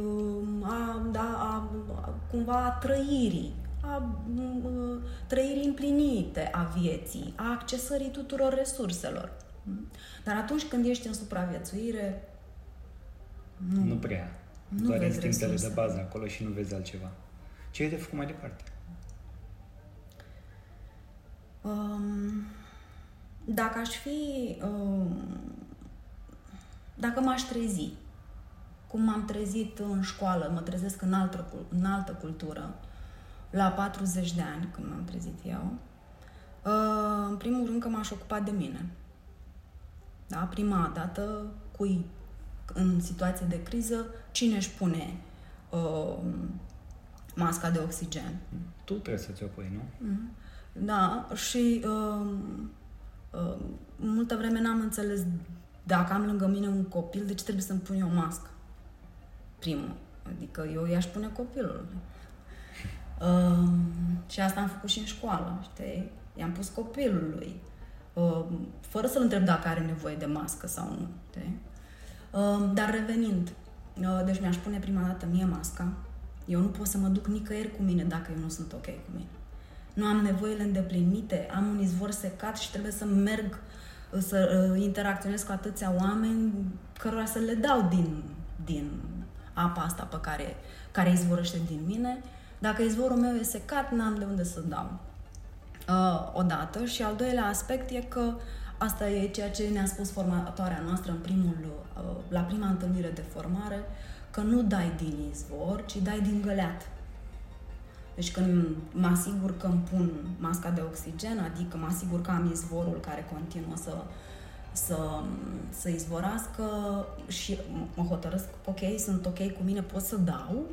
a, da, a, cumva a trăirii, a trăirii împlinite a vieții, a accesării tuturor resurselor. Dar atunci când ești în supraviețuire, nu, nu prea. Nu Doar instinctele de bază acolo și nu vezi altceva. Ce ai de făcut mai departe? Um, dacă aș fi... Um, dacă m-aș trezi, cum m-am trezit în școală, mă trezesc în altă, în altă cultură, la 40 de ani, când m-am trezit eu, uh, în primul rând că m-aș ocupa de mine. Da? Prima dată, cui în situație de criză, cine își pune uh, masca de oxigen? Tu trebuie să ți-o pui, nu? Mm-hmm. Da, și uh, uh, multă vreme n-am înțeles dacă am lângă mine un copil, de ce trebuie să-mi pun eu o mască? Primul. Adică eu i-aș pune copilul. Uh, și asta am făcut și în școală, știi? I-am pus copilului. Uh, fără să-l întreb dacă are nevoie de mască sau nu. Știi? Uh, dar revenind, uh, deci mi-aș pune prima dată mie masca. Eu nu pot să mă duc nicăieri cu mine dacă eu nu sunt ok cu mine. Nu am nevoile îndeplinite, am un izvor secat și trebuie să merg să uh, interacționez cu atâția oameni cărora să le dau din, din apa asta pe care, care izvorăște din mine. Dacă izvorul meu e secat, n-am de unde să dau. Uh, odată. Și al doilea aspect e că asta e ceea ce ne-a spus formatoarea noastră în primul, uh, la prima întâlnire de formare, că nu dai din izvor, ci dai din găleat. Deci când mă asigur că îmi pun masca de oxigen, adică mă asigur că am izvorul care continuă să, să, să izvorască și mă hotărăsc, ok, sunt ok cu mine, pot să dau,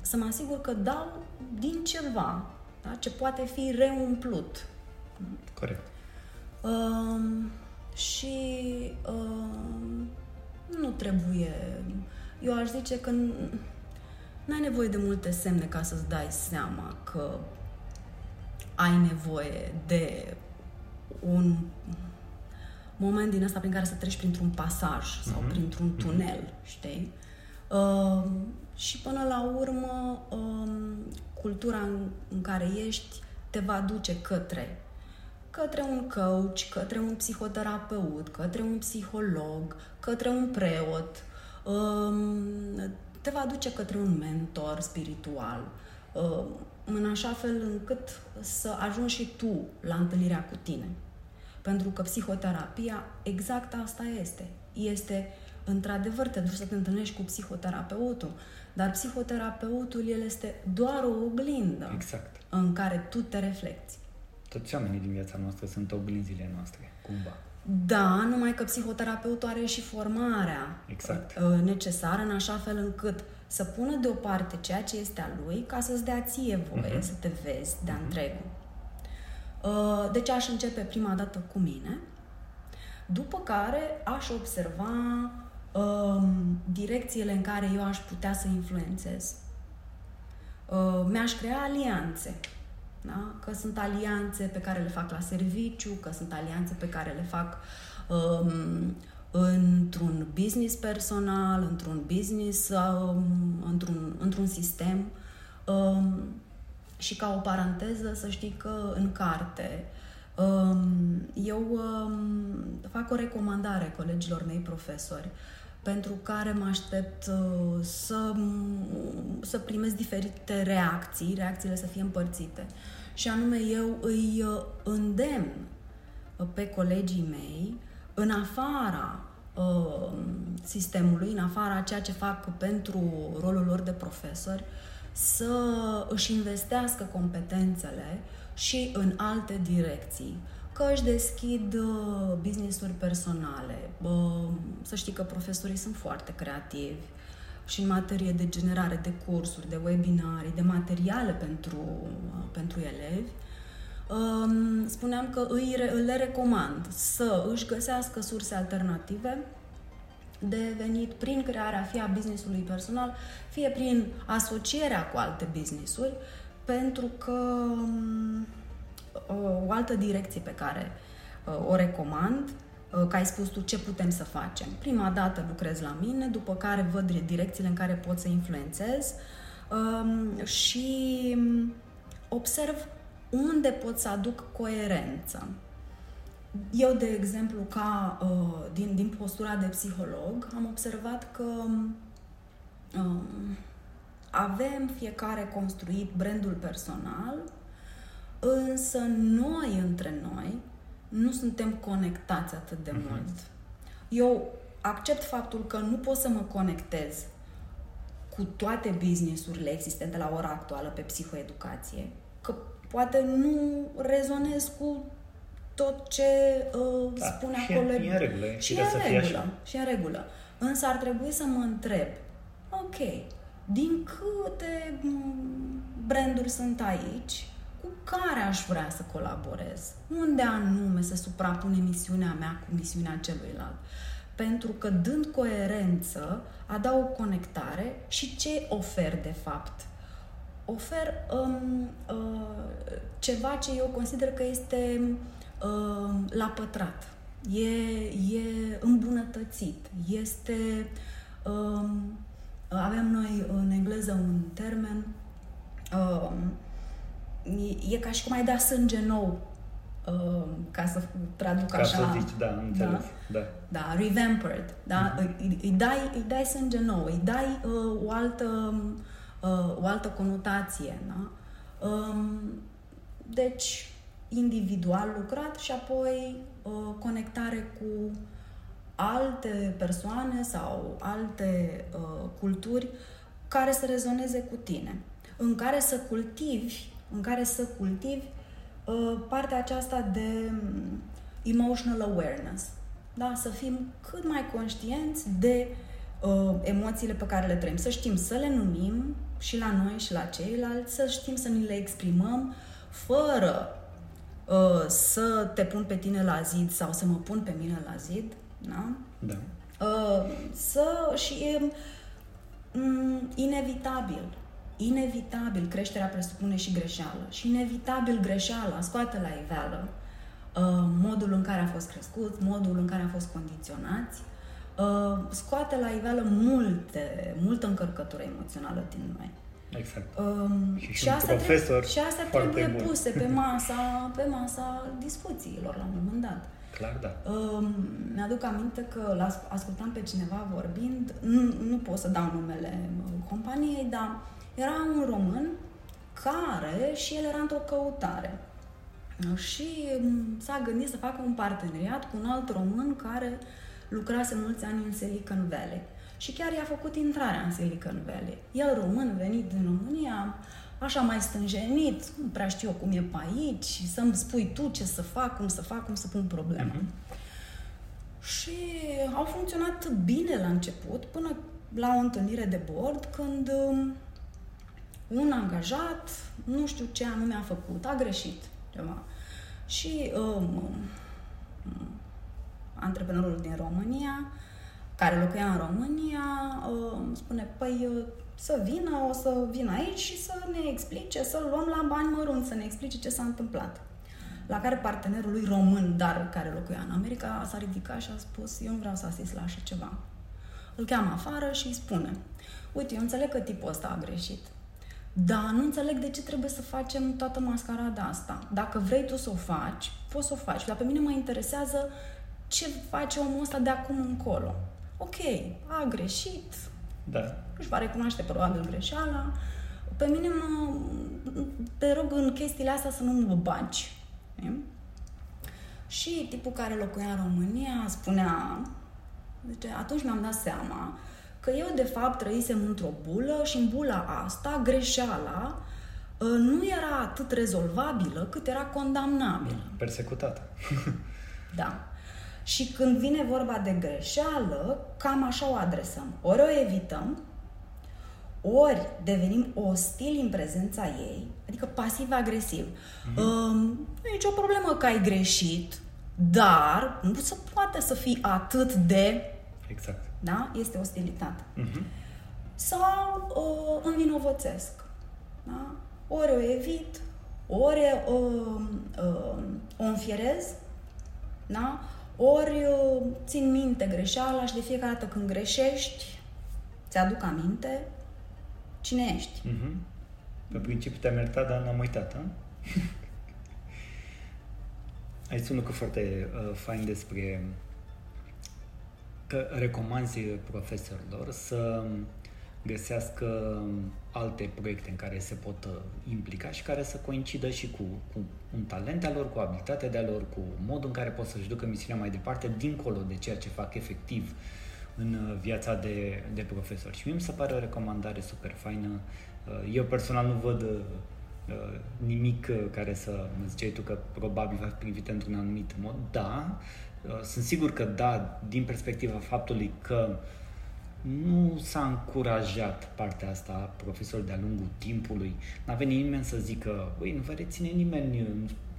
să mă asigur că dau din ceva, da? ce poate fi reumplut. Corect. Um, și um, nu trebuie... Eu aș zice că N-ai nevoie de multe semne ca să-ți dai seama că ai nevoie de un moment din ăsta prin care să treci printr-un pasaj sau mm-hmm. printr-un mhm. tunel, mm-hmm. știi? Uh, și până la urmă, uh, cultura în, în care ești te va duce către către un coach, către un psihoterapeut, către un psiholog, către un preot, uh, te va duce către un mentor spiritual, uh, în așa fel încât să ajungi și tu la întâlnirea cu tine. Pentru că psihoterapia exact asta este. Este, într-adevăr, te duci să te întâlnești cu psihoterapeutul, dar psihoterapeutul, el este doar o oglindă exact. în care tu te reflecti. Toți oamenii din viața noastră sunt oglinzile noastre, cumva. Da, numai că psihoterapeutul are și formarea exact. Uh, necesară în așa fel încât să pună deoparte ceea ce este a lui ca să-ți dea ție voie uh-huh. să te vezi de-a uh-huh. întregul. Uh, deci aș începe prima dată cu mine, după care aș observa um, direcțiile în care eu aș putea să influențez. Uh, mi-aș crea alianțe. Da? Că sunt alianțe pe care le fac la serviciu, că sunt alianțe pe care le fac um, într-un business personal, într-un business, um, într-un, într-un sistem. Um, și ca o paranteză, să știi că în carte um, eu um, fac o recomandare colegilor mei profesori pentru care mă aștept uh, să, să primesc diferite reacții, reacțiile să fie împărțite. Și anume, eu îi uh, îndemn pe colegii mei, în afara uh, sistemului, în afara ceea ce fac pentru rolul lor de profesori, să își investească competențele și în alte direcții că își deschid uh, business-uri personale. Să știi că profesorii sunt foarte creativi și în materie de generare de cursuri, de webinarii, de materiale pentru, uh, pentru elevi. Um, spuneam că îi, le recomand să își găsească surse alternative de venit prin crearea fie a business-ului personal, fie prin asocierea cu alte business-uri, pentru că um, o altă direcție pe care uh, o recomand, uh, că ai spus tu ce putem să facem. Prima dată lucrez la mine, după care văd direcțiile în care pot să influențez um, și observ unde pot să aduc coerență. Eu, de exemplu, ca uh, din, din postura de psiholog, am observat că um, avem fiecare construit brandul personal Însă noi între noi nu suntem conectați atât de uh-huh. mult. Eu accept faptul că nu pot să mă conectez cu toate businessurile existente la ora actuală pe psihoeducație, că poate nu rezonez cu tot ce uh, da, spune și acolo. Și în regulă. Și, și în regulă. Și în regulă. Însă ar trebui să mă întreb, ok, din câte branduri sunt aici, cu care aș vrea să colaborez, unde anume să suprapune misiunea mea cu misiunea celuilalt. Pentru că dând coerență, adaug conectare și ce ofer de fapt? Ofer um, uh, ceva ce eu consider că este uh, la pătrat, e, e îmbunătățit, este... Um, avem noi în engleză un termen um, e, e ca și cum ai da sânge nou, uh, ca să traduc ca așa. Ca să zici, da, am înțeles. Da, da. da revamped, da? Uh-huh. Îi, îi, dai, îi dai sânge nou, îi dai uh, o, altă, uh, o altă conotație, da? Um, deci, individual lucrat și apoi uh, conectare cu alte persoane sau alte uh, culturi care să rezoneze cu tine, în care să cultivi în care să cultivi uh, partea aceasta de mm, emotional awareness. Da? Să fim cât mai conștienți de uh, emoțiile pe care le trăim. Să știm să le numim și la noi și la ceilalți, să știm să ni le exprimăm fără uh, să te pun pe tine la zid sau să mă pun pe mine la zid. Da? Da. Uh, să și e mm, inevitabil inevitabil creșterea presupune și greșeală și inevitabil greșeala scoate la iveală uh, modul în care a fost crescut, modul în care a fost condiționați, uh, scoate la iveală multe, multă încărcătură emoțională din noi. Exact. Um, și, și, și asta profesor trebuie, și asta trebuie bun. puse pe [laughs] masa, pe masa discuțiilor la un moment dat. Clar, da. Um, mi-aduc aminte că ascultam pe cineva vorbind, nu, nu pot să dau numele companiei, dar era un român care și el era într-o căutare. Și s-a gândit să facă un parteneriat cu un alt român care lucrase mulți ani în Silicon Valley. Și chiar i-a făcut intrarea în Silicon Valley. El, român, venit din România, așa mai stânjenit, nu prea știu eu cum e pe aici, să-mi spui tu ce să fac, cum să fac, cum să pun problema. Uh-huh. Și au funcționat bine la început, până la o întâlnire de bord, când um, un angajat, nu știu ce anume a făcut, a greșit ceva. Și um, um, antreprenorul din România, care locuia în România, um, spune, păi uh, să vină, o să vină aici și să ne explice, să luăm la bani mărunt, să ne explice ce s-a întâmplat. La care partenerul lui român, dar care locuia în America, s-a ridicat și a spus, eu nu vreau să asist la așa ceva. Îl cheamă afară și îi spune, uite, eu înțeleg că tipul ăsta a greșit, dar nu înțeleg de ce trebuie să facem toată mascarada asta. Dacă vrei tu să o faci, poți să o faci. Dar pe mine mă interesează ce face omul ăsta de acum încolo. Ok, a greșit, da. își va recunoaște probabil greșeala. Pe mine mă, te rog în chestiile astea să nu mă bagi. Și tipul care locuia în România spunea, deci atunci mi-am dat seama că eu de fapt trăisem într-o bulă și în bula asta greșeala ă, nu era atât rezolvabilă cât era condamnabilă. Persecutată. [laughs] da. Și când vine vorba de greșeală, cam așa o adresăm. Ori o evităm, ori devenim ostili în prezența ei, adică pasiv-agresiv. Mm-hmm. Um, nu e nicio problemă că ai greșit, dar nu se poate să fii atât de... Exact. Da? Este ostilitate. Mm-hmm. Sau uh, învinovățesc. Da? Ori o evit, ori uh, uh, o înfierez, da? ori uh, țin minte greșeala și de fiecare dată când greșești, ți-aduc aminte cine ești. Mm-hmm. Pe principiu te-am iertat, dar n-am uitat, a? [laughs] Ai spus un lucru foarte uh, fain despre că recomanzi profesorilor să găsească alte proiecte în care se pot uh, implica și care să coincidă și cu, cu un talent al lor, cu abilitatea de lor, cu modul în care pot să-și ducă misiunea mai departe, dincolo de ceea ce fac efectiv în uh, viața de, de profesor. Și mie mi se pare o recomandare super faină. Uh, eu personal nu văd nimic care să mă ziceai tu că probabil va fi privit într-un anumit mod. Da, sunt sigur că da, din perspectiva faptului că uh, nu s-a încurajat partea asta a profesorului de-a lungul timpului. N-a venit nimeni să zică, băi, nu vă reține nimeni,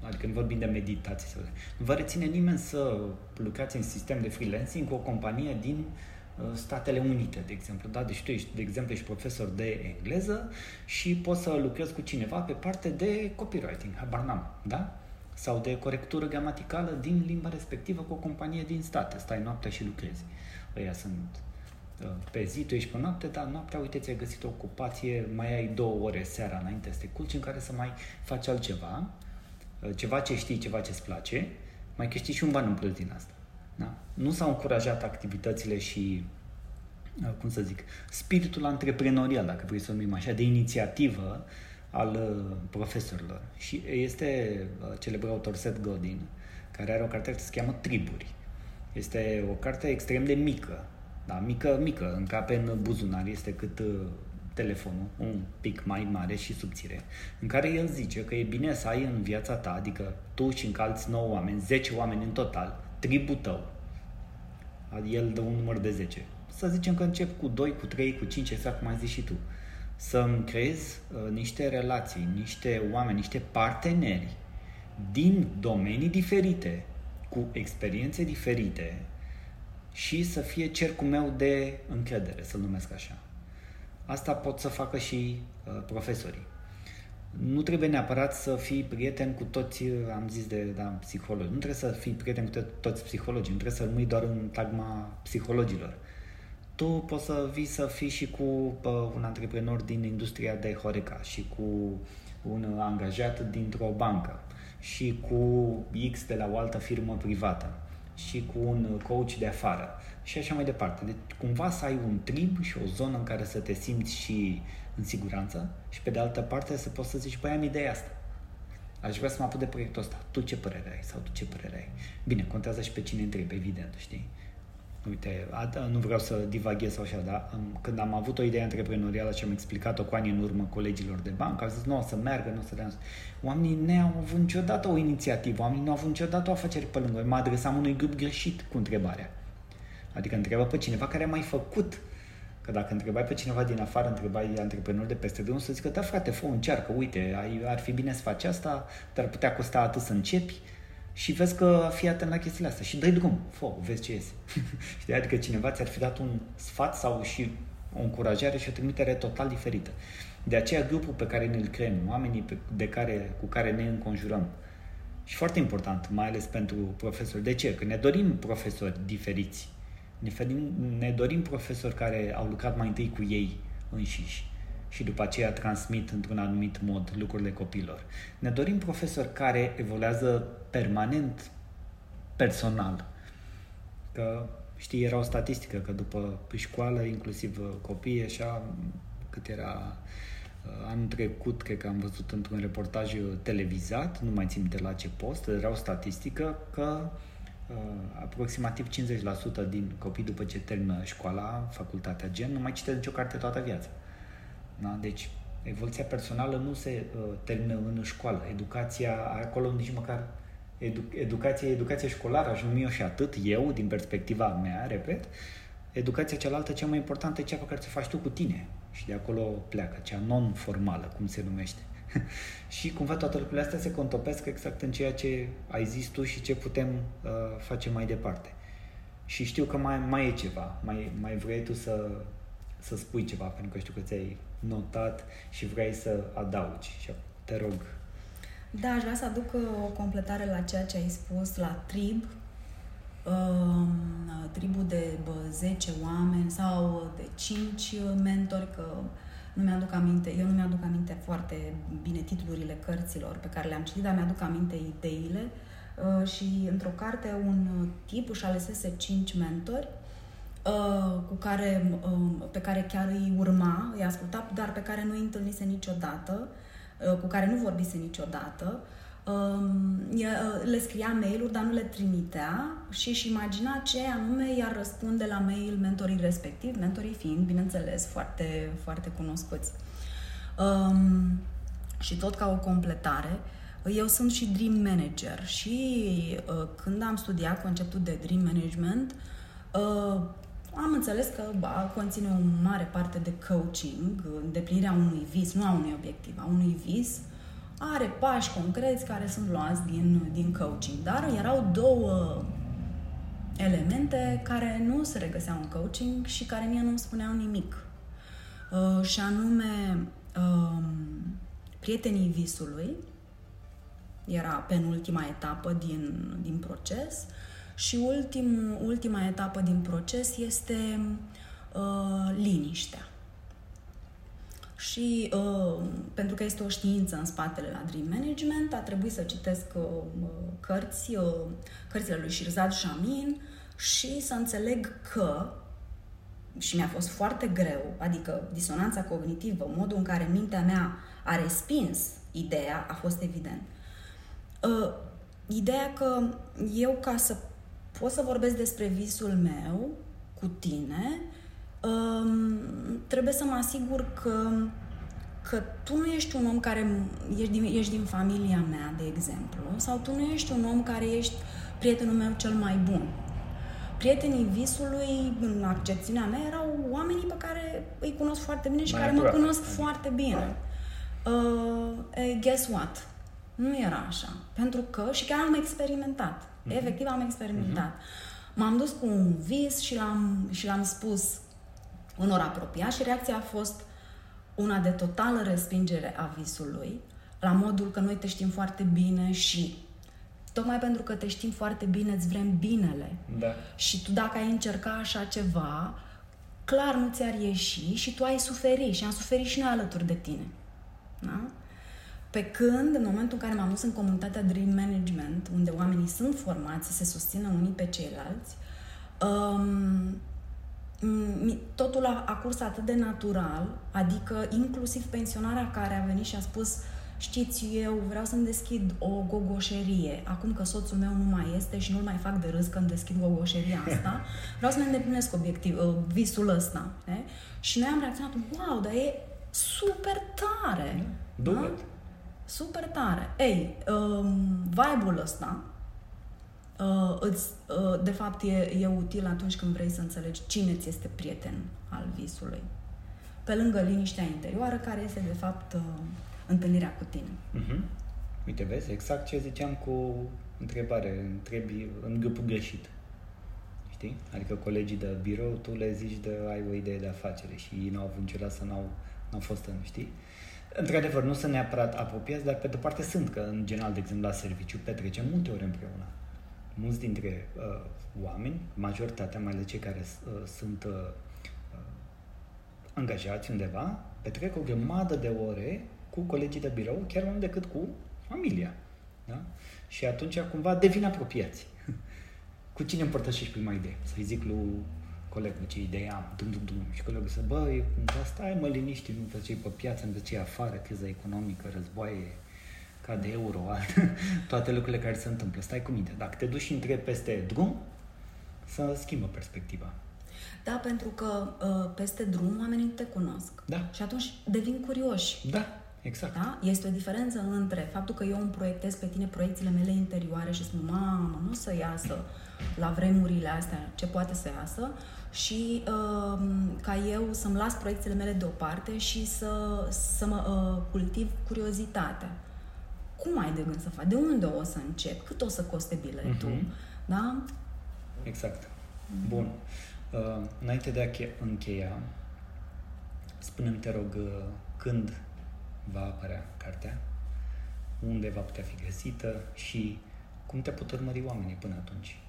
adică nu vorbim de meditație, sau nu vă reține nimeni să lucrați în sistem de freelancing cu o companie din uh, Statele Unite, de exemplu. Da? Deci tu ești, de exemplu, ești profesor de engleză și poți să lucrezi cu cineva pe parte de copywriting, habar n-am, da? Sau de corectură gramaticală din limba respectivă cu o companie din state. Stai noaptea și lucrezi. Ăia sunt pe zi, tu ești pe noapte, dar noaptea, uite, ți-ai găsit o ocupație, mai ai două ore seara înainte să te culci în care să mai faci altceva, uh, ceva ce știi, ceva ce îți place, mai câștigi și un ban în plus din asta. Da? Nu s-au încurajat activitățile și, uh, cum să zic, spiritul antreprenorial, dacă vrei să o numim așa, de inițiativă al uh, profesorilor. Și este celebrul autor Seth Godin, care are o carte care se cheamă Triburi. Este o carte extrem de mică, da, mică, mică, încape în buzunar, este cât uh, telefonul, un pic mai mare și subțire, în care el zice că e bine să ai în viața ta, adică tu și încă alți 9 oameni, 10 oameni în total, tribul tău. El dă un număr de 10. Să zicem că încep cu 2, cu 3, cu 5, exact cum ai zis și tu. Să-mi creezi uh, niște relații, niște oameni, niște parteneri din domenii diferite, cu experiențe diferite, și să fie cercul meu de încredere, să-l numesc așa. Asta pot să facă și uh, profesorii. Nu trebuie neapărat să fii prieten cu toți, uh, am zis de da, psihologi, nu trebuie să fii prieten cu toți psihologii, nu trebuie să rămâi doar în tagma psihologilor. Tu poți să vii să fii și cu uh, un antreprenor din industria de Horeca și cu un angajat dintr-o bancă și cu X de la o altă firmă privată și cu un coach de afară și așa mai departe. Deci cumva să ai un trib și o zonă în care să te simți și în siguranță și pe de altă parte să poți să zici, păi am ideea asta. Aș vrea să mă apuc de proiectul ăsta. Tu ce părere ai? Sau tu ce părere ai? Bine, contează și pe cine întrebi, evident, știi? Uite, nu vreau să divaghez sau așa, dar când am avut o idee antreprenorială și am explicat-o cu ani în urmă colegilor de bancă, au zis, nu o să meargă, nu o să dea. Oamenii nu au avut niciodată o inițiativă, oamenii nu au avut niciodată o afacere pe lângă. Mă adresam unui grup greșit cu întrebarea. Adică întreabă pe cineva care a mai făcut. Că dacă întrebai pe cineva din afară, întrebai antreprenori de peste drum, să zică, da frate, fă încearcă, uite, ai, ar fi bine să faci asta, dar putea costa atât să începi și vezi că fii atent la chestiile astea și dai drum, fă, vezi ce iese. [laughs] Știi? Adică cineva ți-ar fi dat un sfat sau și o încurajare și o trimitere total diferită. De aceea grupul pe care ne-l creăm, oamenii pe, de care, cu care ne înconjurăm, și foarte important, mai ales pentru profesori. De ce? Că ne dorim profesori diferiți. Ne, dorim, ne dorim profesori care au lucrat mai întâi cu ei înșiși și după aceea transmit într-un anumit mod lucrurile copilor. Ne dorim profesori care evoluează permanent, personal. Că, știi, era o statistică că după școală, inclusiv copiii, așa, cât era uh, anul trecut, cred că am văzut într-un reportaj televizat, nu mai țin de la ce post, era o statistică că uh, aproximativ 50% din copii după ce termină școala, facultatea gen, nu mai citesc nicio carte toată viața. Da? Deci, evoluția personală nu se uh, termină în școală. Educația, acolo nici măcar edu- educația, educația școlară, aș numi-o și atât eu, din perspectiva mea, repet, educația cealaltă, cea mai importantă, e cea pe care ți-o faci tu cu tine. Și de acolo pleacă, cea non-formală, cum se numește. [laughs] și cumva toate lucrurile astea se contopesc exact în ceea ce ai zis tu și ce putem uh, face mai departe. Și știu că mai, mai e ceva, mai, mai vrei tu să, să spui ceva, pentru că știu că ți-ai notat și vrei să adaugi. Și te rog. Da, aș vrea să aduc uh, o completare la ceea ce ai spus, la trib, uh, tribul de bă, 10 oameni sau de 5 mentori, că nu mi-aduc aminte, eu nu mi-aduc aminte foarte bine titlurile cărților pe care le-am citit, dar mi-aduc aminte ideile uh, și într-o carte un tip își alesese 5 mentori Uh, cu care, uh, pe care chiar îi urma, îi asculta, dar pe care nu îi întâlnise niciodată, uh, cu care nu vorbise niciodată. Um, le scria mail-uri, dar nu le trimitea și își imagina ce anume i-ar răspunde la mail mentorii respectiv, mentorii fiind, bineînțeles, foarte, foarte cunoscuți. Um, și tot ca o completare, eu sunt și dream manager și când am studiat conceptul de dream management, am înțeles că ba, conține o mare parte de coaching, îndeplinirea unui vis, nu a unui obiectiv, a unui vis, are pași concreți care sunt luați din, din coaching. Dar erau două elemente care nu se regăseau în coaching și care mie nu-mi spuneau nimic. Uh, și anume, uh, prietenii visului, era penultima etapă din, din proces, uh, și ultim, ultima etapă din proces este uh, liniștea. Și uh, pentru că este o știință în spatele la Dream Management, a trebuit să citesc uh, cărți, uh, cărțile lui Shirzad Shamin și să înțeleg că și mi-a fost foarte greu, adică disonanța cognitivă, modul în care mintea mea a respins ideea a fost evident. Uh, ideea că eu ca să pot să vorbesc despre visul meu cu tine, um, trebuie să mă asigur că, că tu nu ești un om care ești din, ești din familia mea, de exemplu, sau tu nu ești un om care ești prietenul meu cel mai bun. Prietenii visului, în accepțiunea mea, erau oamenii pe care îi cunosc foarte bine și mai care mă cunosc foarte bine. Uh, guess what? Nu era așa. Pentru că, și chiar am experimentat. Mm-hmm. Efectiv am experimentat. Mm-hmm. M-am dus cu un vis și l-am, și l-am spus unor apropiați și reacția a fost una de totală respingere a visului, la modul că noi te știm foarte bine și tocmai pentru că te știm foarte bine, îți vrem binele. Da. Și tu dacă ai încerca așa ceva, clar nu ți-ar ieși și tu ai suferit și am suferit și noi alături de tine. Da? Pe când, în momentul în care m-am dus în comunitatea Dream Management, unde oamenii sunt formați să se susțină unii pe ceilalți, um, totul a, a curs atât de natural, adică inclusiv pensionarea care a venit și a spus știți, eu vreau să-mi deschid o gogoșerie, acum că soțul meu nu mai este și nu-l mai fac de râs că îmi deschid gogoșeria asta, [laughs] vreau să-mi îndeplinesc obiectiv, uh, visul ăsta. Ne? Și noi am reacționat, wow, dar e super tare! Do da? Super tare! Ei, um, vibe-ul ăsta uh, îți, uh, de fapt e, e util atunci când vrei să înțelegi cine ți este prieten al visului. Pe lângă liniștea interioară, care este de fapt uh, întâlnirea cu tine. Uh-huh. Uite, vezi, exact ce ziceam cu întrebare, întrebi în grupul greșit. Știi? Adică colegii de birou, tu le zici de ai o idee de afacere și ei n-au avut niciodată, n-au, n-au fost în, știi? Într-adevăr, nu sunt neapărat apropiați, dar pe de parte sunt, că în general, de exemplu, la serviciu petrecem multe ori împreună. Mulți dintre uh, oameni, majoritatea, mai ales cei care uh, sunt uh, uh, angajați undeva, petrec o grămadă de ore cu colegii de birou, chiar mai mult decât cu familia. Da? Și atunci cumva devin apropiați. [laughs] cu cine împărtășești prima idee? Să-i zic lui colegul ce idee am, dum, dum, dum. Și colegul să, băi, da, stai mă liniști, nu te pe piață, nu te afară, criza economică, războaie, ca de euro, [laughs] toate lucrurile care se întâmplă. Stai cu minte. Dacă te duci și întrebi peste drum, să schimbă perspectiva. Da, pentru că uh, peste drum oamenii te cunosc. Da. Și atunci devin curioși. Da. Exact. Da? Este o diferență între faptul că eu îmi proiectez pe tine proiecțiile mele interioare și spun, mamă, nu să iasă la vremurile astea ce poate să iasă și uh, ca eu să-mi las proiecțiile mele deoparte și să, să mă uh, cultiv curiozitatea. Cum ai de gând să faci? De unde o să încep? Cât o să coste biletul? Uh-huh. Da? Exact. Bun. Uh, înainte de a încheia, spune-mi, te rog, uh, când va apărea cartea, unde va putea fi găsită și cum te pot urmări oamenii până atunci?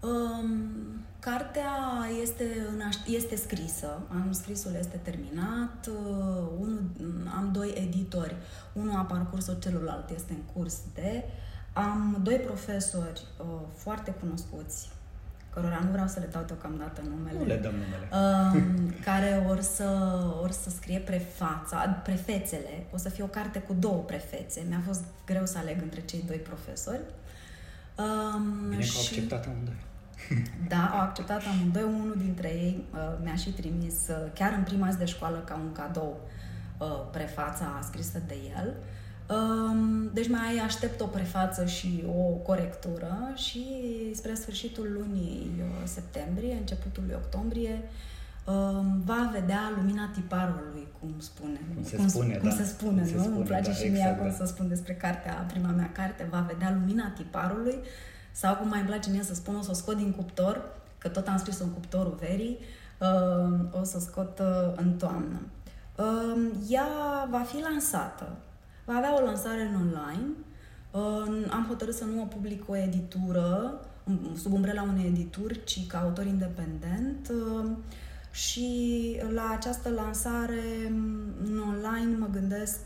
Um, cartea este, în aș- este scrisă, scrisul este terminat, uh, unul, am doi editori, unul a parcurs-o, celălalt este în curs de, am doi profesori uh, foarte cunoscuți cărora nu vreau să le dau deocamdată numele. Nu le dăm numele. Uh, [laughs] care or să, or să scrie prefața, prefețele. O să fie o carte cu două prefețe. Mi-a fost greu să aleg între cei doi profesori. Um, Bine și... că au acceptat amândoi. [laughs] Da, au acceptat amândoi. Unul dintre ei uh, mi-a și trimis, uh, chiar în prima zi de școală, ca un cadou, uh, prefața scrisă de el. Uh, deci mai aștept o prefață și o corectură și spre sfârșitul lunii uh, septembrie, începutul lui octombrie, va vedea lumina tiparului, cum spune. Cum se cum, spune, cum da. se spune, cum nu? Se spune, Îmi place da, și exact, mie cum da. să spun despre cartea, prima mea carte, va vedea lumina tiparului sau cum mai îmi place mie să spun, o să o scot din cuptor, că tot am scris în cuptorul verii, o să o scot uh, în toamnă. Ea va fi lansată Va avea o lansare în online. Am hotărât să nu o public o editură sub umbrela unei edituri, ci ca autor independent. Și la această lansare în online mă gândesc,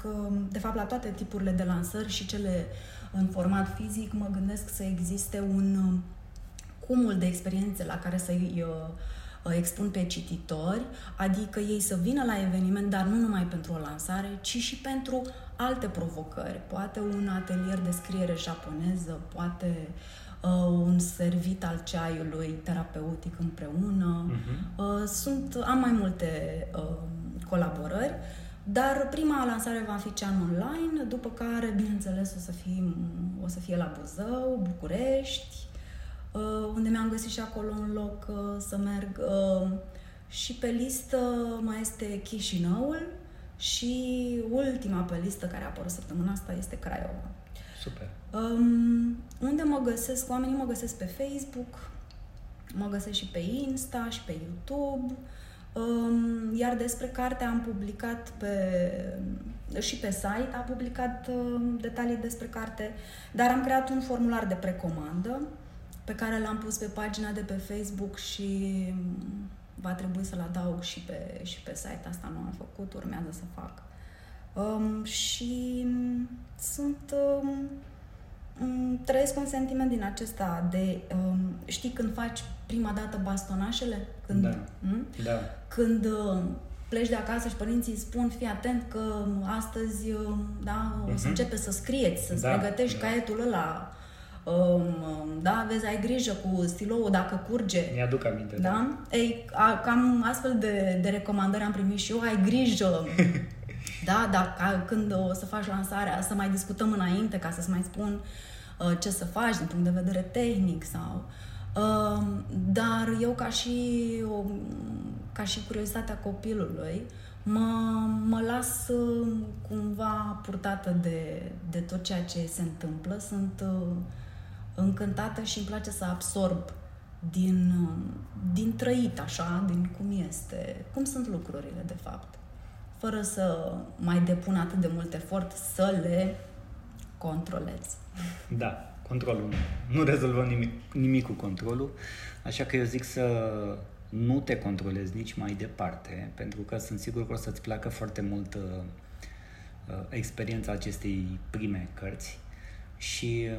de fapt la toate tipurile de lansări și cele în format fizic, mă gândesc să existe un cumul de experiențe la care să-i expun pe cititori, adică ei să vină la eveniment, dar nu numai pentru o lansare, ci și pentru alte provocări. Poate un atelier de scriere japoneză, poate uh, un servit al ceaiului terapeutic împreună. Uh-huh. Uh, sunt, am mai multe uh, colaborări, dar prima lansare va fi cea în online, după care, bineînțeles, o să, fie, o să fie la Buzău, București, uh, unde mi-am găsit și acolo un loc uh, să merg. Uh, și pe listă mai este Chișinăul, și ultima pe listă care a apărut săptămâna asta este Craiova. Super. Um, unde mă găsesc? Oamenii mă găsesc pe Facebook, mă găsesc și pe Insta și pe YouTube. Um, iar despre carte am publicat pe și pe site, a publicat um, detalii despre carte, dar am creat un formular de precomandă pe care l-am pus pe pagina de pe Facebook și va trebui să-l adaug și pe, și pe site. Asta nu am făcut, urmează să fac. Um, și sunt... Um, trăiesc un sentiment din acesta de... Um, știi când faci prima dată bastonașele? Când, da. Um, da. Când uh, pleci de acasă și părinții spun, fii atent că astăzi da, o să uh-huh. începe să scrieți, să-ți da, pregătești da. caietul ăla, um, da, vezi, ai grijă cu stiloul dacă curge. Mi-aduc aminte. Da? da? Ei, a, cam astfel de, de recomandări am primit și eu, ai grijă. [laughs] da, da, ca, când o să faci lansarea, să mai discutăm înainte ca să-ți mai spun uh, ce să faci din punct de vedere tehnic sau... Uh, dar eu ca și, o, ca și curiozitatea copilului, mă, mă las uh, cumva purtată de, de tot ceea ce se întâmplă. Sunt uh, încântată și îmi place să absorb din, din trăit așa, din cum este, cum sunt lucrurile de fapt, fără să mai depun atât de mult efort să le controlez. Da, controlul. Nu rezolvăm nimic, nimic cu controlul, așa că eu zic să nu te controlezi nici mai departe, pentru că sunt sigur că o să-ți placă foarte mult uh, uh experiența acestei prime cărți și uh,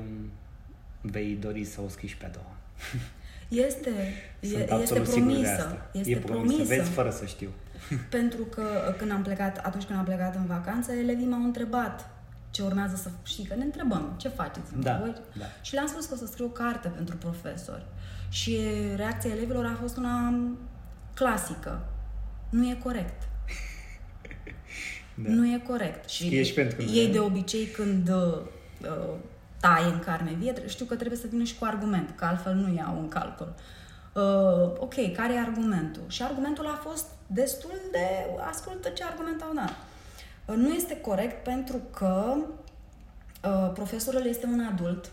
vei dori să o scriși pe a doua. Este, [laughs] e, este promisă. Este e promisă. promisă. Vezi fără să știu. [laughs] Pentru că când am plecat, atunci când am plecat în vacanță, elevii m-au întrebat ce urmează să știi, că ne întrebăm ce faceți da, voi. Da. Și le-am spus că o să scriu o carte pentru profesori. Și reacția elevilor a fost una clasică. Nu e corect. [laughs] Da. Nu e corect. Și Ești pentru ei de obicei când uh, taie în carne vie, știu că trebuie să vină și cu argument, că altfel nu iau în calcul. Uh, ok, care e argumentul? Și argumentul a fost destul de... Ascultă ce argument au dat. Uh, nu este corect pentru că uh, profesorul este un adult,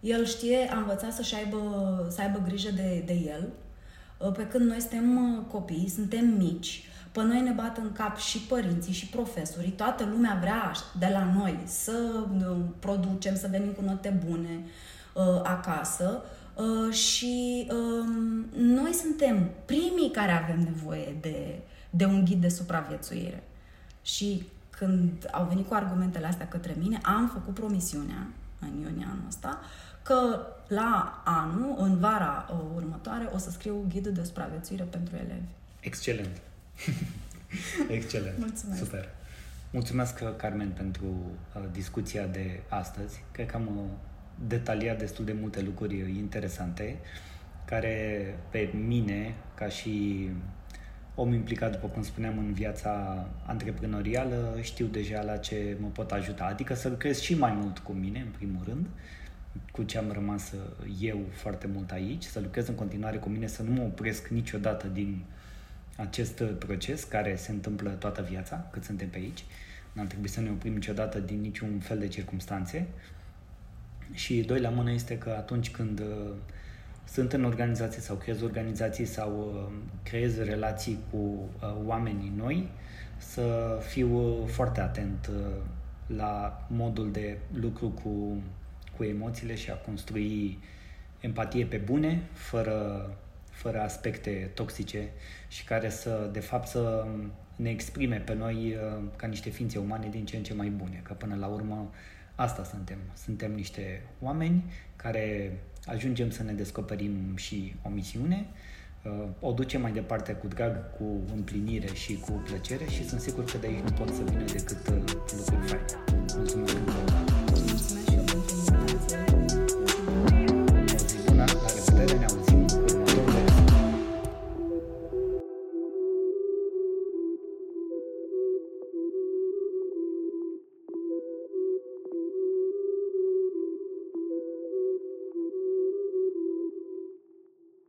el știe, a învățat să aibă, să aibă grijă de, de el, uh, pe când noi suntem uh, copii, suntem mici, pe noi ne bat în cap și părinții și profesorii, toată lumea vrea de la noi să uh, producem, să venim cu note bune uh, acasă. Uh, și uh, noi suntem primii care avem nevoie de, de un ghid de supraviețuire. Și când au venit cu argumentele astea către mine, am făcut promisiunea în iunie anul ăsta că la anul, în vara uh, următoare, o să scriu ghidul de supraviețuire pentru elevi. Excelent! [laughs] Excelent. Mulțumesc. Super. Mulțumesc, Carmen, pentru uh, discuția de astăzi. Cred că am uh, detaliat destul de multe lucruri interesante care pe mine, ca și om implicat, după cum spuneam, în viața antreprenorială, știu deja la ce mă pot ajuta. Adică să lucrez și mai mult cu mine, în primul rând, cu ce am rămas uh, eu foarte mult aici, să lucrez în continuare cu mine, să nu mă opresc niciodată din acest proces care se întâmplă toată viața, cât suntem pe aici. Nu ar trebui să ne oprim niciodată din niciun fel de circunstanțe. Și doi la mână este că atunci când uh, sunt în organizații sau creez organizații sau uh, creez relații cu uh, oamenii noi, să fiu foarte atent la modul de lucru cu, cu emoțiile și a construi empatie pe bune, fără fără aspecte toxice și care să, de fapt, să ne exprime pe noi uh, ca niște ființe umane din ce în ce mai bune, că până la urmă asta suntem. Suntem niște oameni care ajungem să ne descoperim și o misiune, uh, o ducem mai departe cu drag, cu împlinire și cu plăcere și sunt sigur că de aici nu pot să vină decât uh, lucruri faine. Mulțumesc!